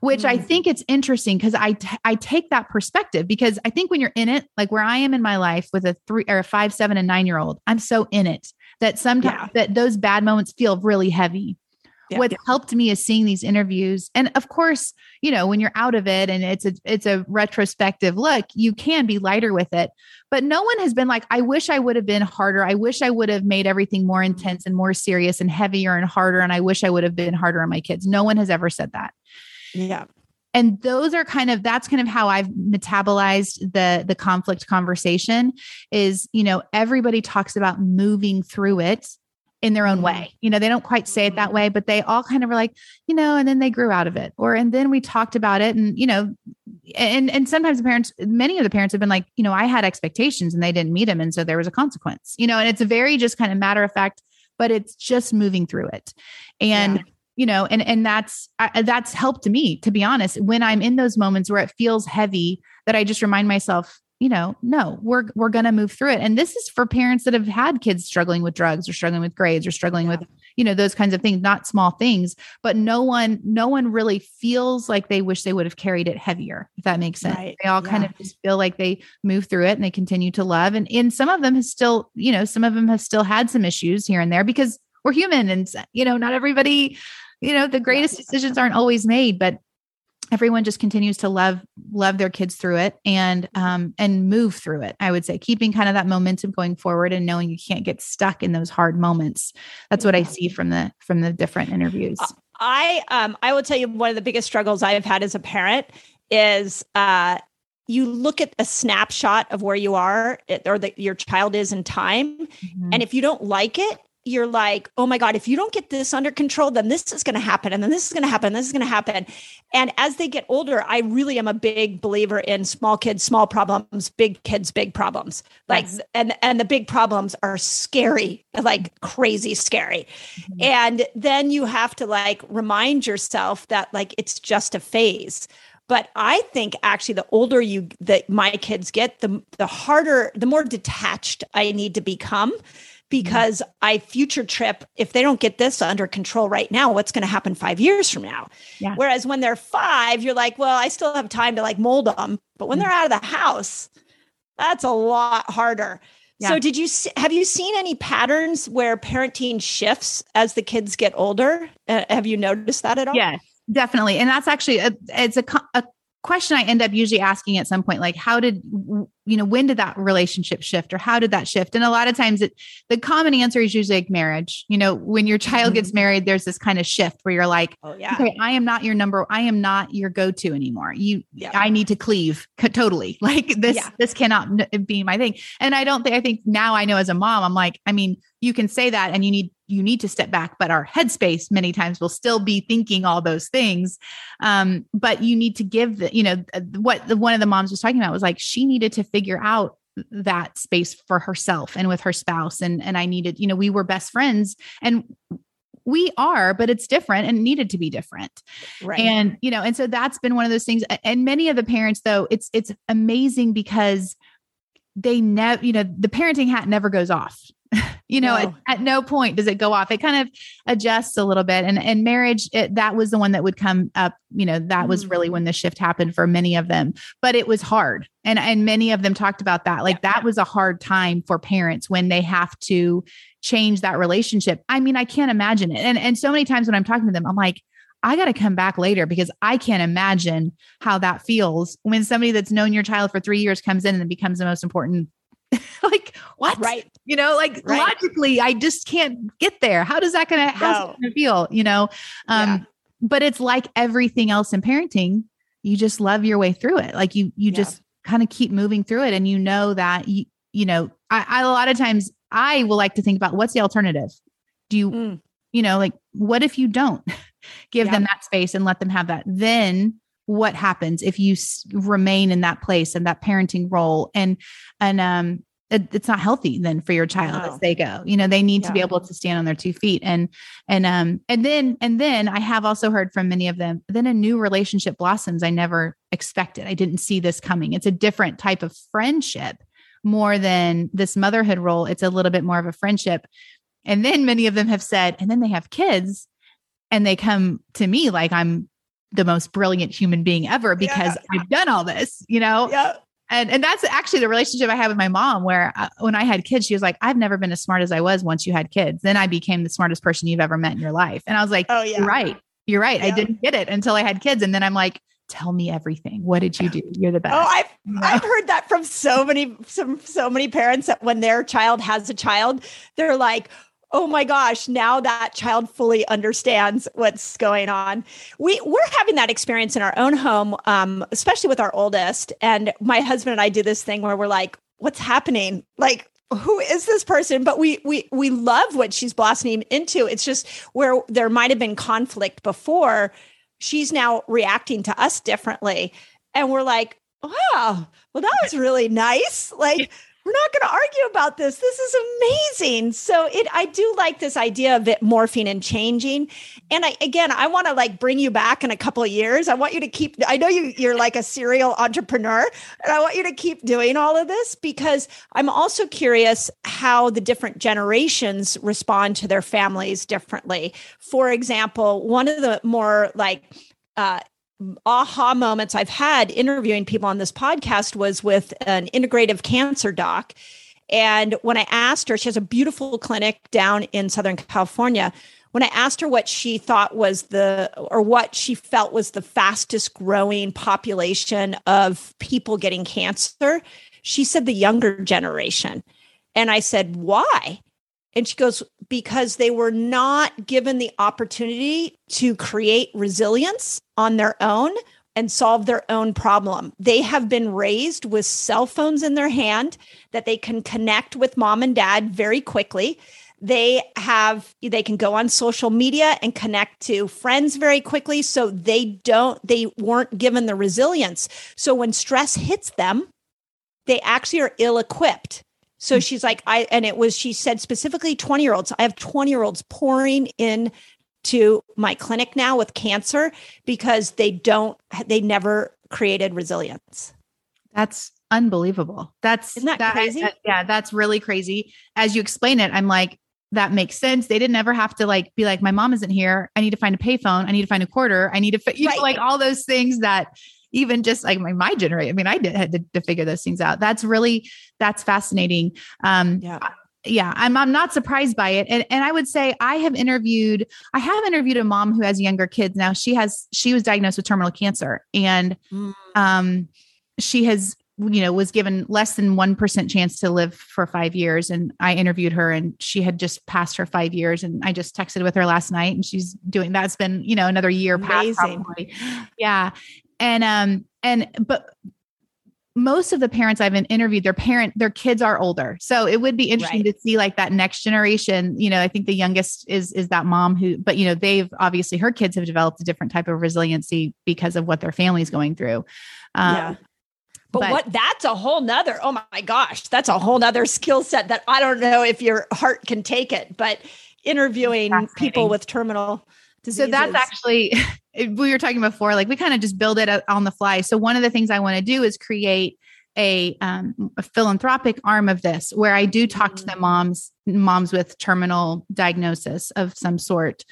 which mm. I think it's interesting because I, t- I take that perspective because I think when you're in it, like where I am in my life with a three or a five, seven, and nine year old, I'm so in it that sometimes yeah. that those bad moments feel really heavy. Yeah. What's helped me is seeing these interviews. And of course, you know, when you're out of it and it's a it's a retrospective look, you can be lighter with it. But no one has been like, I wish I would have been harder. I wish I would have made everything more mm-hmm. intense and more serious and heavier and harder. And I wish I would have been harder on my kids. No one has ever said that. Yeah. And those are kind of that's kind of how I've metabolized the the conflict conversation is, you know, everybody talks about moving through it in their own mm-hmm. way. You know, they don't quite say it that mm-hmm. way, but they all kind of were like, you know, and then they grew out of it. Or and then we talked about it and, you know, and and sometimes the parents many of the parents have been like, you know, I had expectations and they didn't meet them and so there was a consequence. You know, and it's a very just kind of matter of fact but it's just moving through it. And yeah you know and and that's I, that's helped me to be honest when i'm in those moments where it feels heavy that i just remind myself you know no we're we're going to move through it and this is for parents that have had kids struggling with drugs or struggling with grades or struggling yeah. with you know those kinds of things not small things but no one no one really feels like they wish they would have carried it heavier if that makes sense right. they all yeah. kind of just feel like they move through it and they continue to love and and some of them has still you know some of them have still had some issues here and there because we're human and you know not everybody you know the greatest decisions aren't always made but everyone just continues to love love their kids through it and um and move through it i would say. Keeping kind of that momentum going forward and knowing you can't get stuck in those hard moments. That's what i see from the from the different interviews. I um i will tell you one of the biggest struggles i've had as a parent is uh you look at a snapshot of where you are or that your child is in time mm-hmm. and if you don't like it you're like, oh my God, if you don't get this under control, then this is going to happen. And then this is going to happen. This is going to happen. And as they get older, I really am a big believer in small kids, small problems, big kids, big problems. Like, yes. and, and the big problems are scary, like crazy scary. Mm-hmm. And then you have to like remind yourself that like it's just a phase but i think actually the older you that my kids get the the harder the more detached i need to become because I future trip if they don't get this under control right now, what's going to happen five years from now? Yeah. Whereas when they're five, you're like, well, I still have time to like mold them. But when mm-hmm. they're out of the house, that's a lot harder. Yeah. So did you have you seen any patterns where parenting shifts as the kids get older? Uh, have you noticed that at all? Yes, definitely. And that's actually a, it's a, a question I end up usually asking at some point, like, how did, you know, when did that relationship shift or how did that shift? And a lot of times it, the common answer is usually like marriage. You know, when your child mm-hmm. gets married, there's this kind of shift where you're like, oh, yeah. okay, I am not your number. I am not your go-to anymore. You, yeah. I need to cleave totally. Like this, yeah. this cannot be my thing. And I don't think, I think now I know as a mom, I'm like, I mean, you can say that and you need you need to step back but our headspace many times will still be thinking all those things. Um, but you need to give the you know what the, one of the moms was talking about was like she needed to figure out that space for herself and with her spouse and and I needed you know we were best friends and we are but it's different and needed to be different. Right. And you know and so that's been one of those things and many of the parents though it's it's amazing because they never you know the parenting hat never goes off you know, no. at, at, no point does it go off. It kind of adjusts a little bit. And and marriage, it, that was the one that would come up. You know, that mm-hmm. was really when the shift happened for many of them. But it was hard, and and many of them talked about that. Like yeah. that was a hard time for parents when they have to change that relationship. I mean, I can't imagine it. And and so many times when I'm talking to them, I'm like. I got to come back later because I can't imagine how that feels when somebody that's known your child for three years comes in and becomes the most important like what? Right. You know, like right. logically, I just can't get there. How does that gonna how's no. feel? You know? Um, yeah. but it's like everything else in parenting, you just love your way through it. Like you you yeah. just kind of keep moving through it and you know that you you know, I, I, a lot of times I will like to think about what's the alternative? Do you mm. you know, like what if you don't give yeah. them that space and let them have that? Then what happens if you s- remain in that place and that parenting role and and um it, it's not healthy then for your child no. as they go. You know they need yeah. to be able to stand on their two feet and and um and then and then i have also heard from many of them then a new relationship blossoms i never expected. I didn't see this coming. It's a different type of friendship more than this motherhood role. It's a little bit more of a friendship. And then many of them have said and then they have kids and they come to me like i'm the most brilliant human being ever because yeah. I've done all this, you know? Yeah. And, and that's actually the relationship I have with my mom, where uh, when I had kids, she was like, I've never been as smart as I was once you had kids. Then I became the smartest person you've ever met in your life. And I was like, Oh, yeah. You're right. You're right. Yeah. I didn't get it until I had kids. And then I'm like, tell me everything. What did you do? You're the best. Oh, I've, you know? I've heard that from so many, some, so many parents that when their child has a child, they're like, oh my gosh, now that child fully understands what's going on. We we're having that experience in our own home, um, especially with our oldest. And my husband and I do this thing where we're like, what's happening? Like, who is this person? But we we we love what she's blossoming into. It's just where there might have been conflict before. She's now reacting to us differently. And we're like, wow, well, that was really nice. Like we're not going to argue about this. This is amazing. So it, I do like this idea of it morphing and changing. And I, again, I want to like bring you back in a couple of years. I want you to keep, I know you, you're like a serial entrepreneur and I want you to keep doing all of this because I'm also curious how the different generations respond to their families differently. For example, one of the more like, uh, aha moments I've had interviewing people on this podcast was with an integrative cancer doc. And when I asked her, she has a beautiful clinic down in Southern California. When I asked her what she thought was the, or what she felt was the fastest growing population of people getting cancer, she said the younger generation. And I said, why? And she goes, because they were not given the opportunity to create resilience on their own and solve their own problem. They have been raised with cell phones in their hand that they can connect with mom and dad very quickly. They have they can go on social media and connect to friends very quickly so they don't they weren't given the resilience. So when stress hits them, they actually are ill equipped so she's like, I, and it was, she said specifically 20 year olds. I have 20 year olds pouring in to my clinic now with cancer because they don't, they never created resilience. That's unbelievable. That's Isn't that, that crazy? That, yeah, that's really crazy. As you explain it, I'm like, that makes sense. They didn't ever have to like be like, my mom isn't here. I need to find a payphone. I need to find a quarter. I need to, you right. know, like all those things that even just like my, my generation. I mean, I did had to, to, figure those things out. That's really that's fascinating. Um, yeah. Yeah, I'm I'm not surprised by it. And and I would say I have interviewed I have interviewed a mom who has younger kids now. She has she was diagnosed with terminal cancer and mm. um she has you know was given less than 1% chance to live for 5 years and I interviewed her and she had just passed her 5 years and I just texted with her last night and she's doing that's been you know another year Amazing. past probably. Yeah and um and but most of the parents I've been interviewed, their parent, their kids are older. So it would be interesting right. to see like that next generation. You know, I think the youngest is is that mom who, but you know, they've obviously her kids have developed a different type of resiliency because of what their family's going through. Um, yeah. But, but, what that's a whole nother, oh my gosh, that's a whole nother skill set that I don't know if your heart can take it. But interviewing people with terminal Diseases. So that's actually we were talking before. Like we kind of just build it on the fly. So one of the things I want to do is create a, um, a, philanthropic arm of this, where I do talk to the mm. moms, moms with terminal diagnosis of some sort,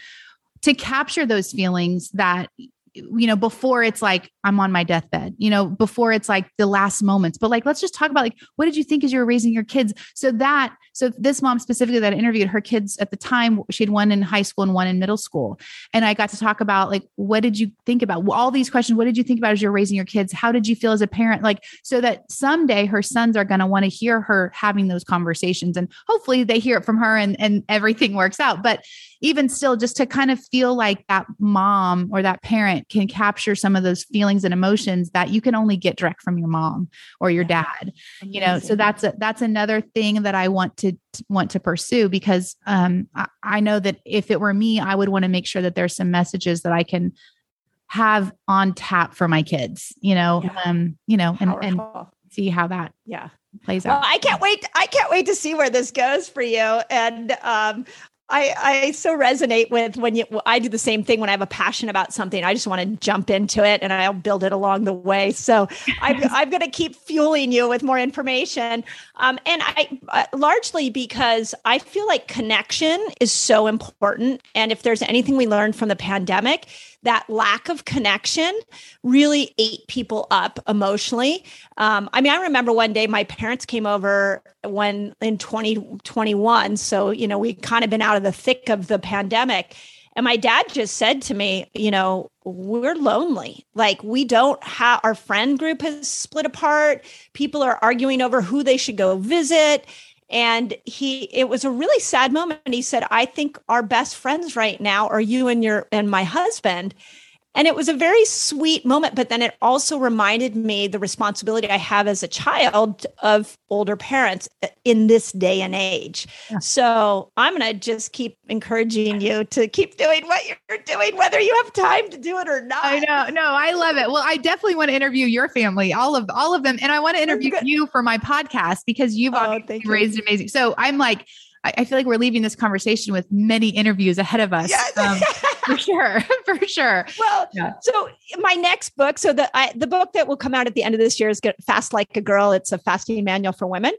to capture those feelings that you know before it's like i'm on my deathbed you know before it's like the last moments but like let's just talk about like what did you think as you were raising your kids so that so this mom specifically that I interviewed, her kids at the time, she had one in high school and one in middle school. And I got to talk about like, what did you think about all these questions? What did you think about as you're raising your kids? How did you feel as a parent? Like, so that someday her sons are going to want to hear her having those conversations and hopefully they hear it from her and, and everything works out. But even still, just to kind of feel like that mom or that parent can capture some of those feelings and emotions that you can only get direct from your mom or your dad, you know, so that's a, that's another thing that I want to want to pursue because um, I, I know that if it were me, I would want to make sure that there's some messages that I can have on tap for my kids, you know, yeah. um, you know, and, and see how that yeah plays well, out. I can't wait. I can't wait to see where this goes for you. And um, I, I so resonate with when you I do the same thing when I have a passion about something. I just want to jump into it and I'll build it along the way. So I'm, I'm going to keep fueling you with more information. Um, and I uh, largely because I feel like connection is so important. And if there's anything we learned from the pandemic, that lack of connection really ate people up emotionally. Um, I mean, I remember one day my parents came over when in 2021. So, you know, we kind of been out of the thick of the pandemic. And my dad just said to me, you know, we're lonely. Like, we don't have our friend group has split apart. People are arguing over who they should go visit and he it was a really sad moment. He said i think our best friends right now are you and your and my husband And it was a very sweet moment, but then it also reminded me the responsibility I have as a child of older parents in this day and age. Yeah. So I'm going to just keep encouraging you to keep doing what you're doing, whether you have time to do it or not. I know. No, I love it. Well, I definitely want to interview your family, all of all of them. And I want to interview you for my podcast because you've oh, raised amazing. So I'm like, I, feel like we're leaving this conversation with many interviews ahead of us. Yes. Um, for sure, for sure. Well, yeah. so my next book, so the I, the book that will come out at the end of this year is Get Fast Like a Girl. It's a fasting manual for women.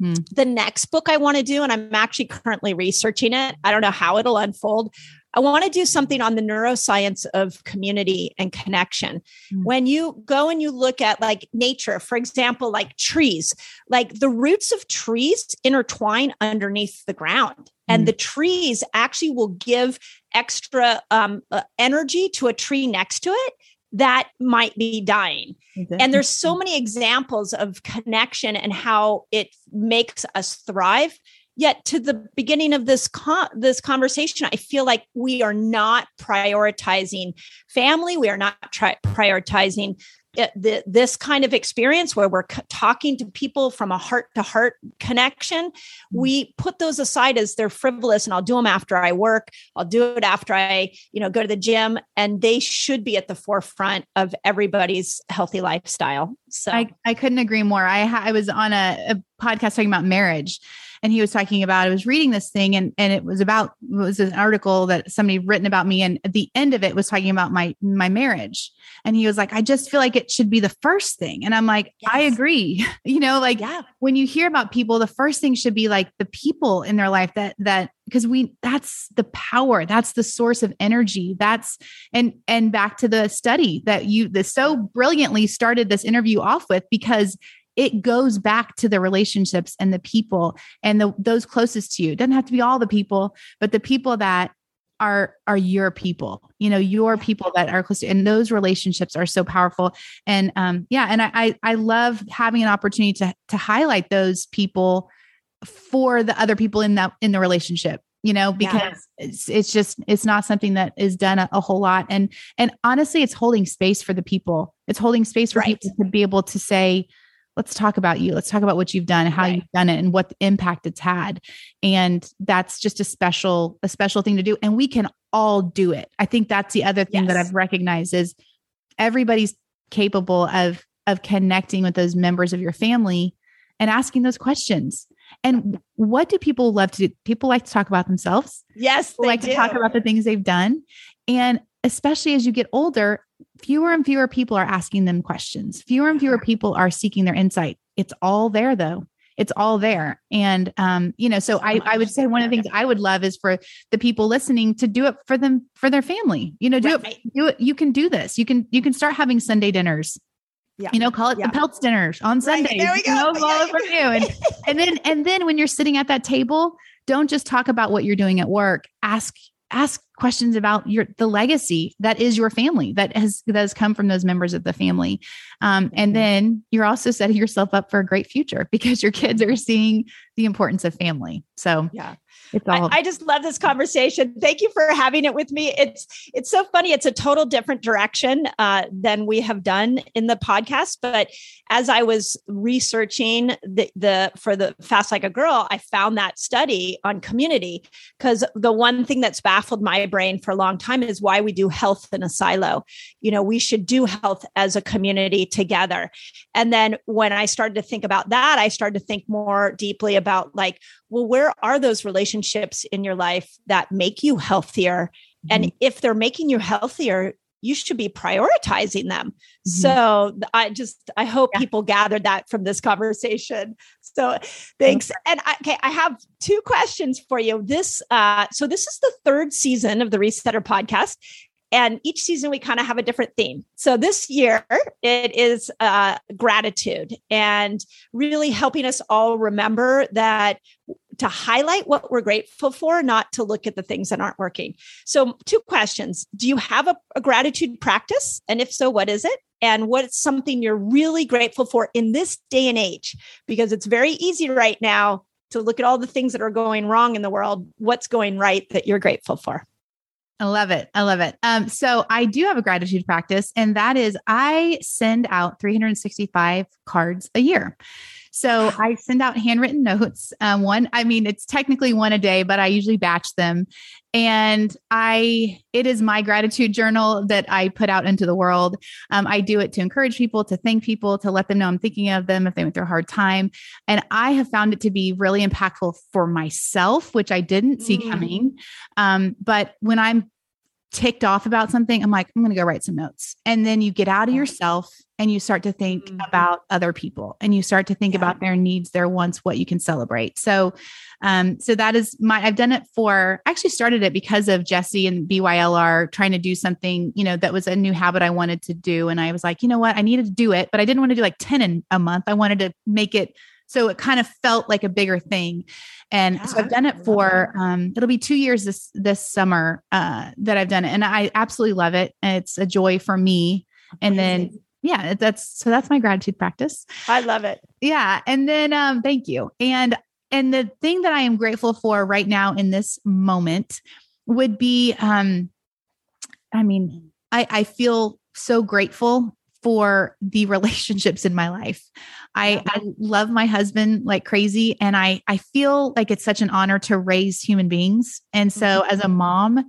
Mm-hmm. The next book I want to do, and I'm actually currently researching it. I don't know how it'll unfold. I want to do something on the neuroscience of community and connection. Mm-hmm. When you go and you look at like nature, for example, like trees, like the roots of trees intertwine underneath the ground, mm-hmm. and the trees actually will give extra um, uh, energy to a tree next to it that might be dying. And there's so many examples of connection and how it makes us thrive. Yet to the beginning of this con- this conversation, I feel like we are not prioritizing family. We are not tri- prioritizing the, this kind of experience where we're c- talking to people from a heart to heart connection, mm-hmm. we put those aside as they're frivolous and I'll do them after I work. I'll do it after I, you know, go to the gym and they should be at the forefront of everybody's healthy lifestyle. So I, I couldn't agree more. I, I was on a, a podcast talking about marriage and he was talking about I was reading this thing and and it was about it was an article that somebody written about me and at the end of it was talking about my my marriage and he was like I just feel like it should be the first thing and I'm like yes. I agree you know like yeah. when you hear about people the first thing should be like the people in their life that that because we that's the power that's the source of energy that's and and back to the study that you the so brilliantly started this interview off with because it goes back to the relationships and the people and the, those closest to you. It doesn't have to be all the people, but the people that are are your people you know your people that are close to and those relationships are so powerful and um yeah and I, I i love having an opportunity to to highlight those people for the other people in that in the relationship you know because yeah. it's, it's just it's not something that is done a, a, whole lot and and honestly it's holding space for the people it's holding space for right. people to be able to say let's talk about you. Let's talk about what you've done how right. you've done it and what impact it's had. And that's just a special, a special thing to do. And we can all do it. I think that's the other thing yes. that I've recognized is everybody's capable of of connecting with those members of your family and asking those questions. And what do people love to do? People like to talk about themselves. Yes, they like do. to talk about the things they've done. And especially as you get older, fewer and fewer people are asking them questions. Fewer and fewer people are seeking their insight. It's all there though. It's all there. And um, you know, so I, I would say one of the things I would love is for the people listening to do it for them for their family. You know, do right. it, do it. You can do this. You can you can start having Sunday dinners. Yeah. You know, call it yeah. the Pelz dinners on Sundays. Right. There we go. You know, all from you. And, and then and then when you're sitting at that table, don't just talk about what you're doing at work. Ask ask questions about your the legacy that is your family that has that has come from those members of the family. Um, and mm-hmm. then you're also setting yourself up for a great future because your kids are seeing the importance of family. So yeah it's all I, I, just love this conversation. Thank you for having it with me. It's it's so funny. It's a total different direction uh, than we have done in the podcast but as i was researching the, the for the fast like a girl i found that study on community because the one thing that's baffled my brain for a long time is why we do health in a silo. You know we should do health as a community together. And then when i started to think about that i started to think more deeply about like well, where are those relationships in your life that make you healthier? Mm-hmm. And if they're making you healthier, you should be prioritizing them. Mm-hmm. So I just I hope yeah. people gathered that from this conversation. So thanks. And I, okay, I have two questions for you. This uh so this is the third season of the Resetter podcast and each season we kind of have a different theme. So this year it is uh, gratitude and really helping us all remember that to highlight what we're grateful for, not to look at the things that aren't working. So, two questions Do you have a, a gratitude practice? And if so, what is it? And what's something you're really grateful for in this day and age? Because it's very easy right now to look at all the things that are going wrong in the world. What's going right that you're grateful for? I love it. I love it. Um, so I do have a gratitude practice, and that is I send out 365 cards a year. So I send out handwritten notes. Um, one, I mean, it's technically one a day, but I usually batch them. And I, it is my gratitude journal that I put out into the world. Um, I do it to encourage people, to thank people, to let them know I'm thinking of them if they went through a hard time. And I have found it to be really impactful for myself, which I didn't see mm. coming. Um, but when I'm ticked off about something, I'm like, I'm going to go write some notes. And then you get out of yourself and you start to think mm-hmm. about other people and you start to think yeah. about their needs, their wants, what you can celebrate. So, um, so that is my, I've done it for, I actually started it because of Jesse and BYLR trying to do something, you know, that was a new habit I wanted to do. And I was like, you know what, I needed to do it, but I didn't want to do like 10 in a month. I wanted to make it so it kind of felt like a bigger thing. And yeah, so I've done it for um, it'll be two years this this summer uh, that I've done it, and I absolutely love it. It's a joy for me. And then yeah, that's so that's my gratitude practice. I love it. Yeah, and then um, thank you. And and the thing that I am grateful for right now in this moment would be um, I mean, I I feel so grateful for the relationships in my life. I, I love my husband like crazy and I I feel like it's such an honor to raise human beings. And so mm-hmm. as a mom,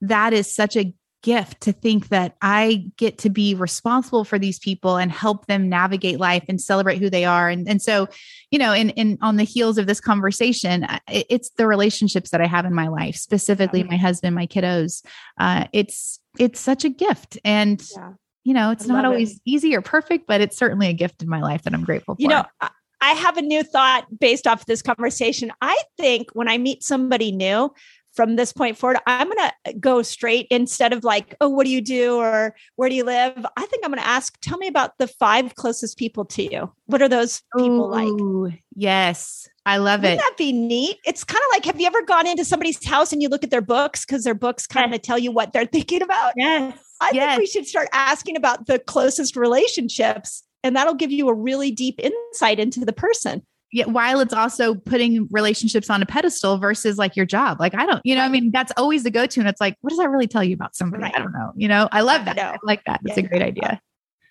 that is such a gift to think that I get to be responsible for these people and help them navigate life and celebrate who they are. And, and so, you know, in, in on the heels of this conversation, it, it's the relationships that I have in my life, specifically yeah. my husband, my kiddos. Uh, it's it's such a gift. And yeah you know, it's not always it. easy or perfect, but it's certainly a gift in my life that I'm grateful for. You know, I have a new thought based off this conversation. I think when I meet somebody new, from this point forward, I'm going to uh, go straight instead of like, oh, what do you do or where do you live? I think I'm going to ask, tell me about the five closest people to you. What are those people Ooh, like? Yes. I love Wouldn't it. that be neat? It's kind of like, have you ever gone into somebody's house and you look at their books because their books kind of tell you what they're thinking about? Yes. I yes. think we should start asking about the closest relationships, and that'll give you a really deep insight into the person. Yet while it's also putting relationships on a pedestal versus like your job. Like, I don't, you know, I mean, that's always the go to. And it's like, what does that really tell you about somebody? Right. I don't know. You know, I love that. I, I like that. It's yeah, a great idea.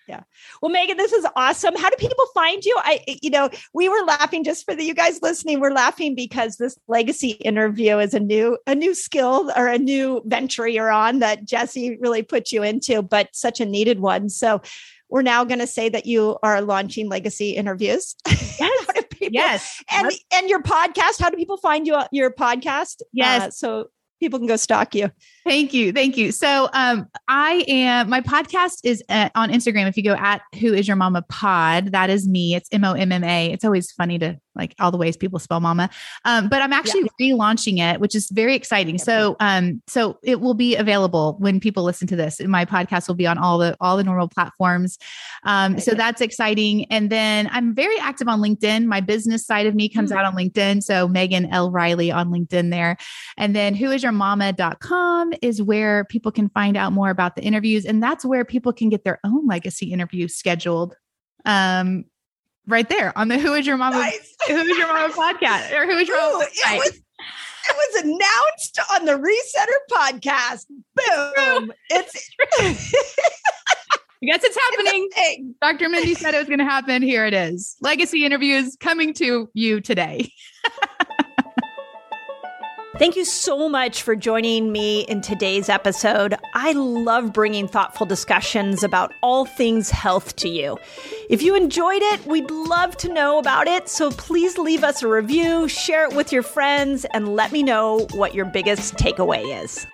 Yeah. Well, Megan, this is awesome. How do people find you? I, you know, we were laughing just for the you guys listening. We're laughing because this legacy interview is a new, a new skill or a new venture you're on that Jesse really put you into, but such a needed one. So we're now going to say that you are launching legacy interviews. Yes. yes. And, and your podcast, how do people find you, your podcast? Yes. Uh, so people can go stalk you. Thank you. Thank you. So, um, I am, my podcast is at, uh, on Instagram. If you go at Who is Your Momma Pod, that is me. It's M O M M A. It's always funny to like all the ways people spell mama. Um, but I'm actually yeah. relaunching it, which is very exciting. So, um, so it will be available when people listen to this. My podcast will be on all the all the normal platforms. Um, so that's exciting. And then I'm very active on LinkedIn. My business side of me comes mm-hmm. out on LinkedIn. So Megan L. Reilly on LinkedIn there. And then whoisyourmomma.com is where people can find out more about the interviews. And that's where people can get their own legacy interview scheduled. Um, right there on the Who Is Your Momma nice. Who Is Your Momma podcast or Who Is Your Momma it was, it was announced on the Resetter podcast. Boom. It's Yes, it's happening. Dr. Mindy said it was going to happen. Here it is. Legacy interviews coming to you today. Thank you so much for joining me in today's episode. I love bringing thoughtful discussions about all things health to you. If you enjoyed it, we'd love to know about it. So please leave us a review, share it with your friends, and let me know what your biggest takeaway is.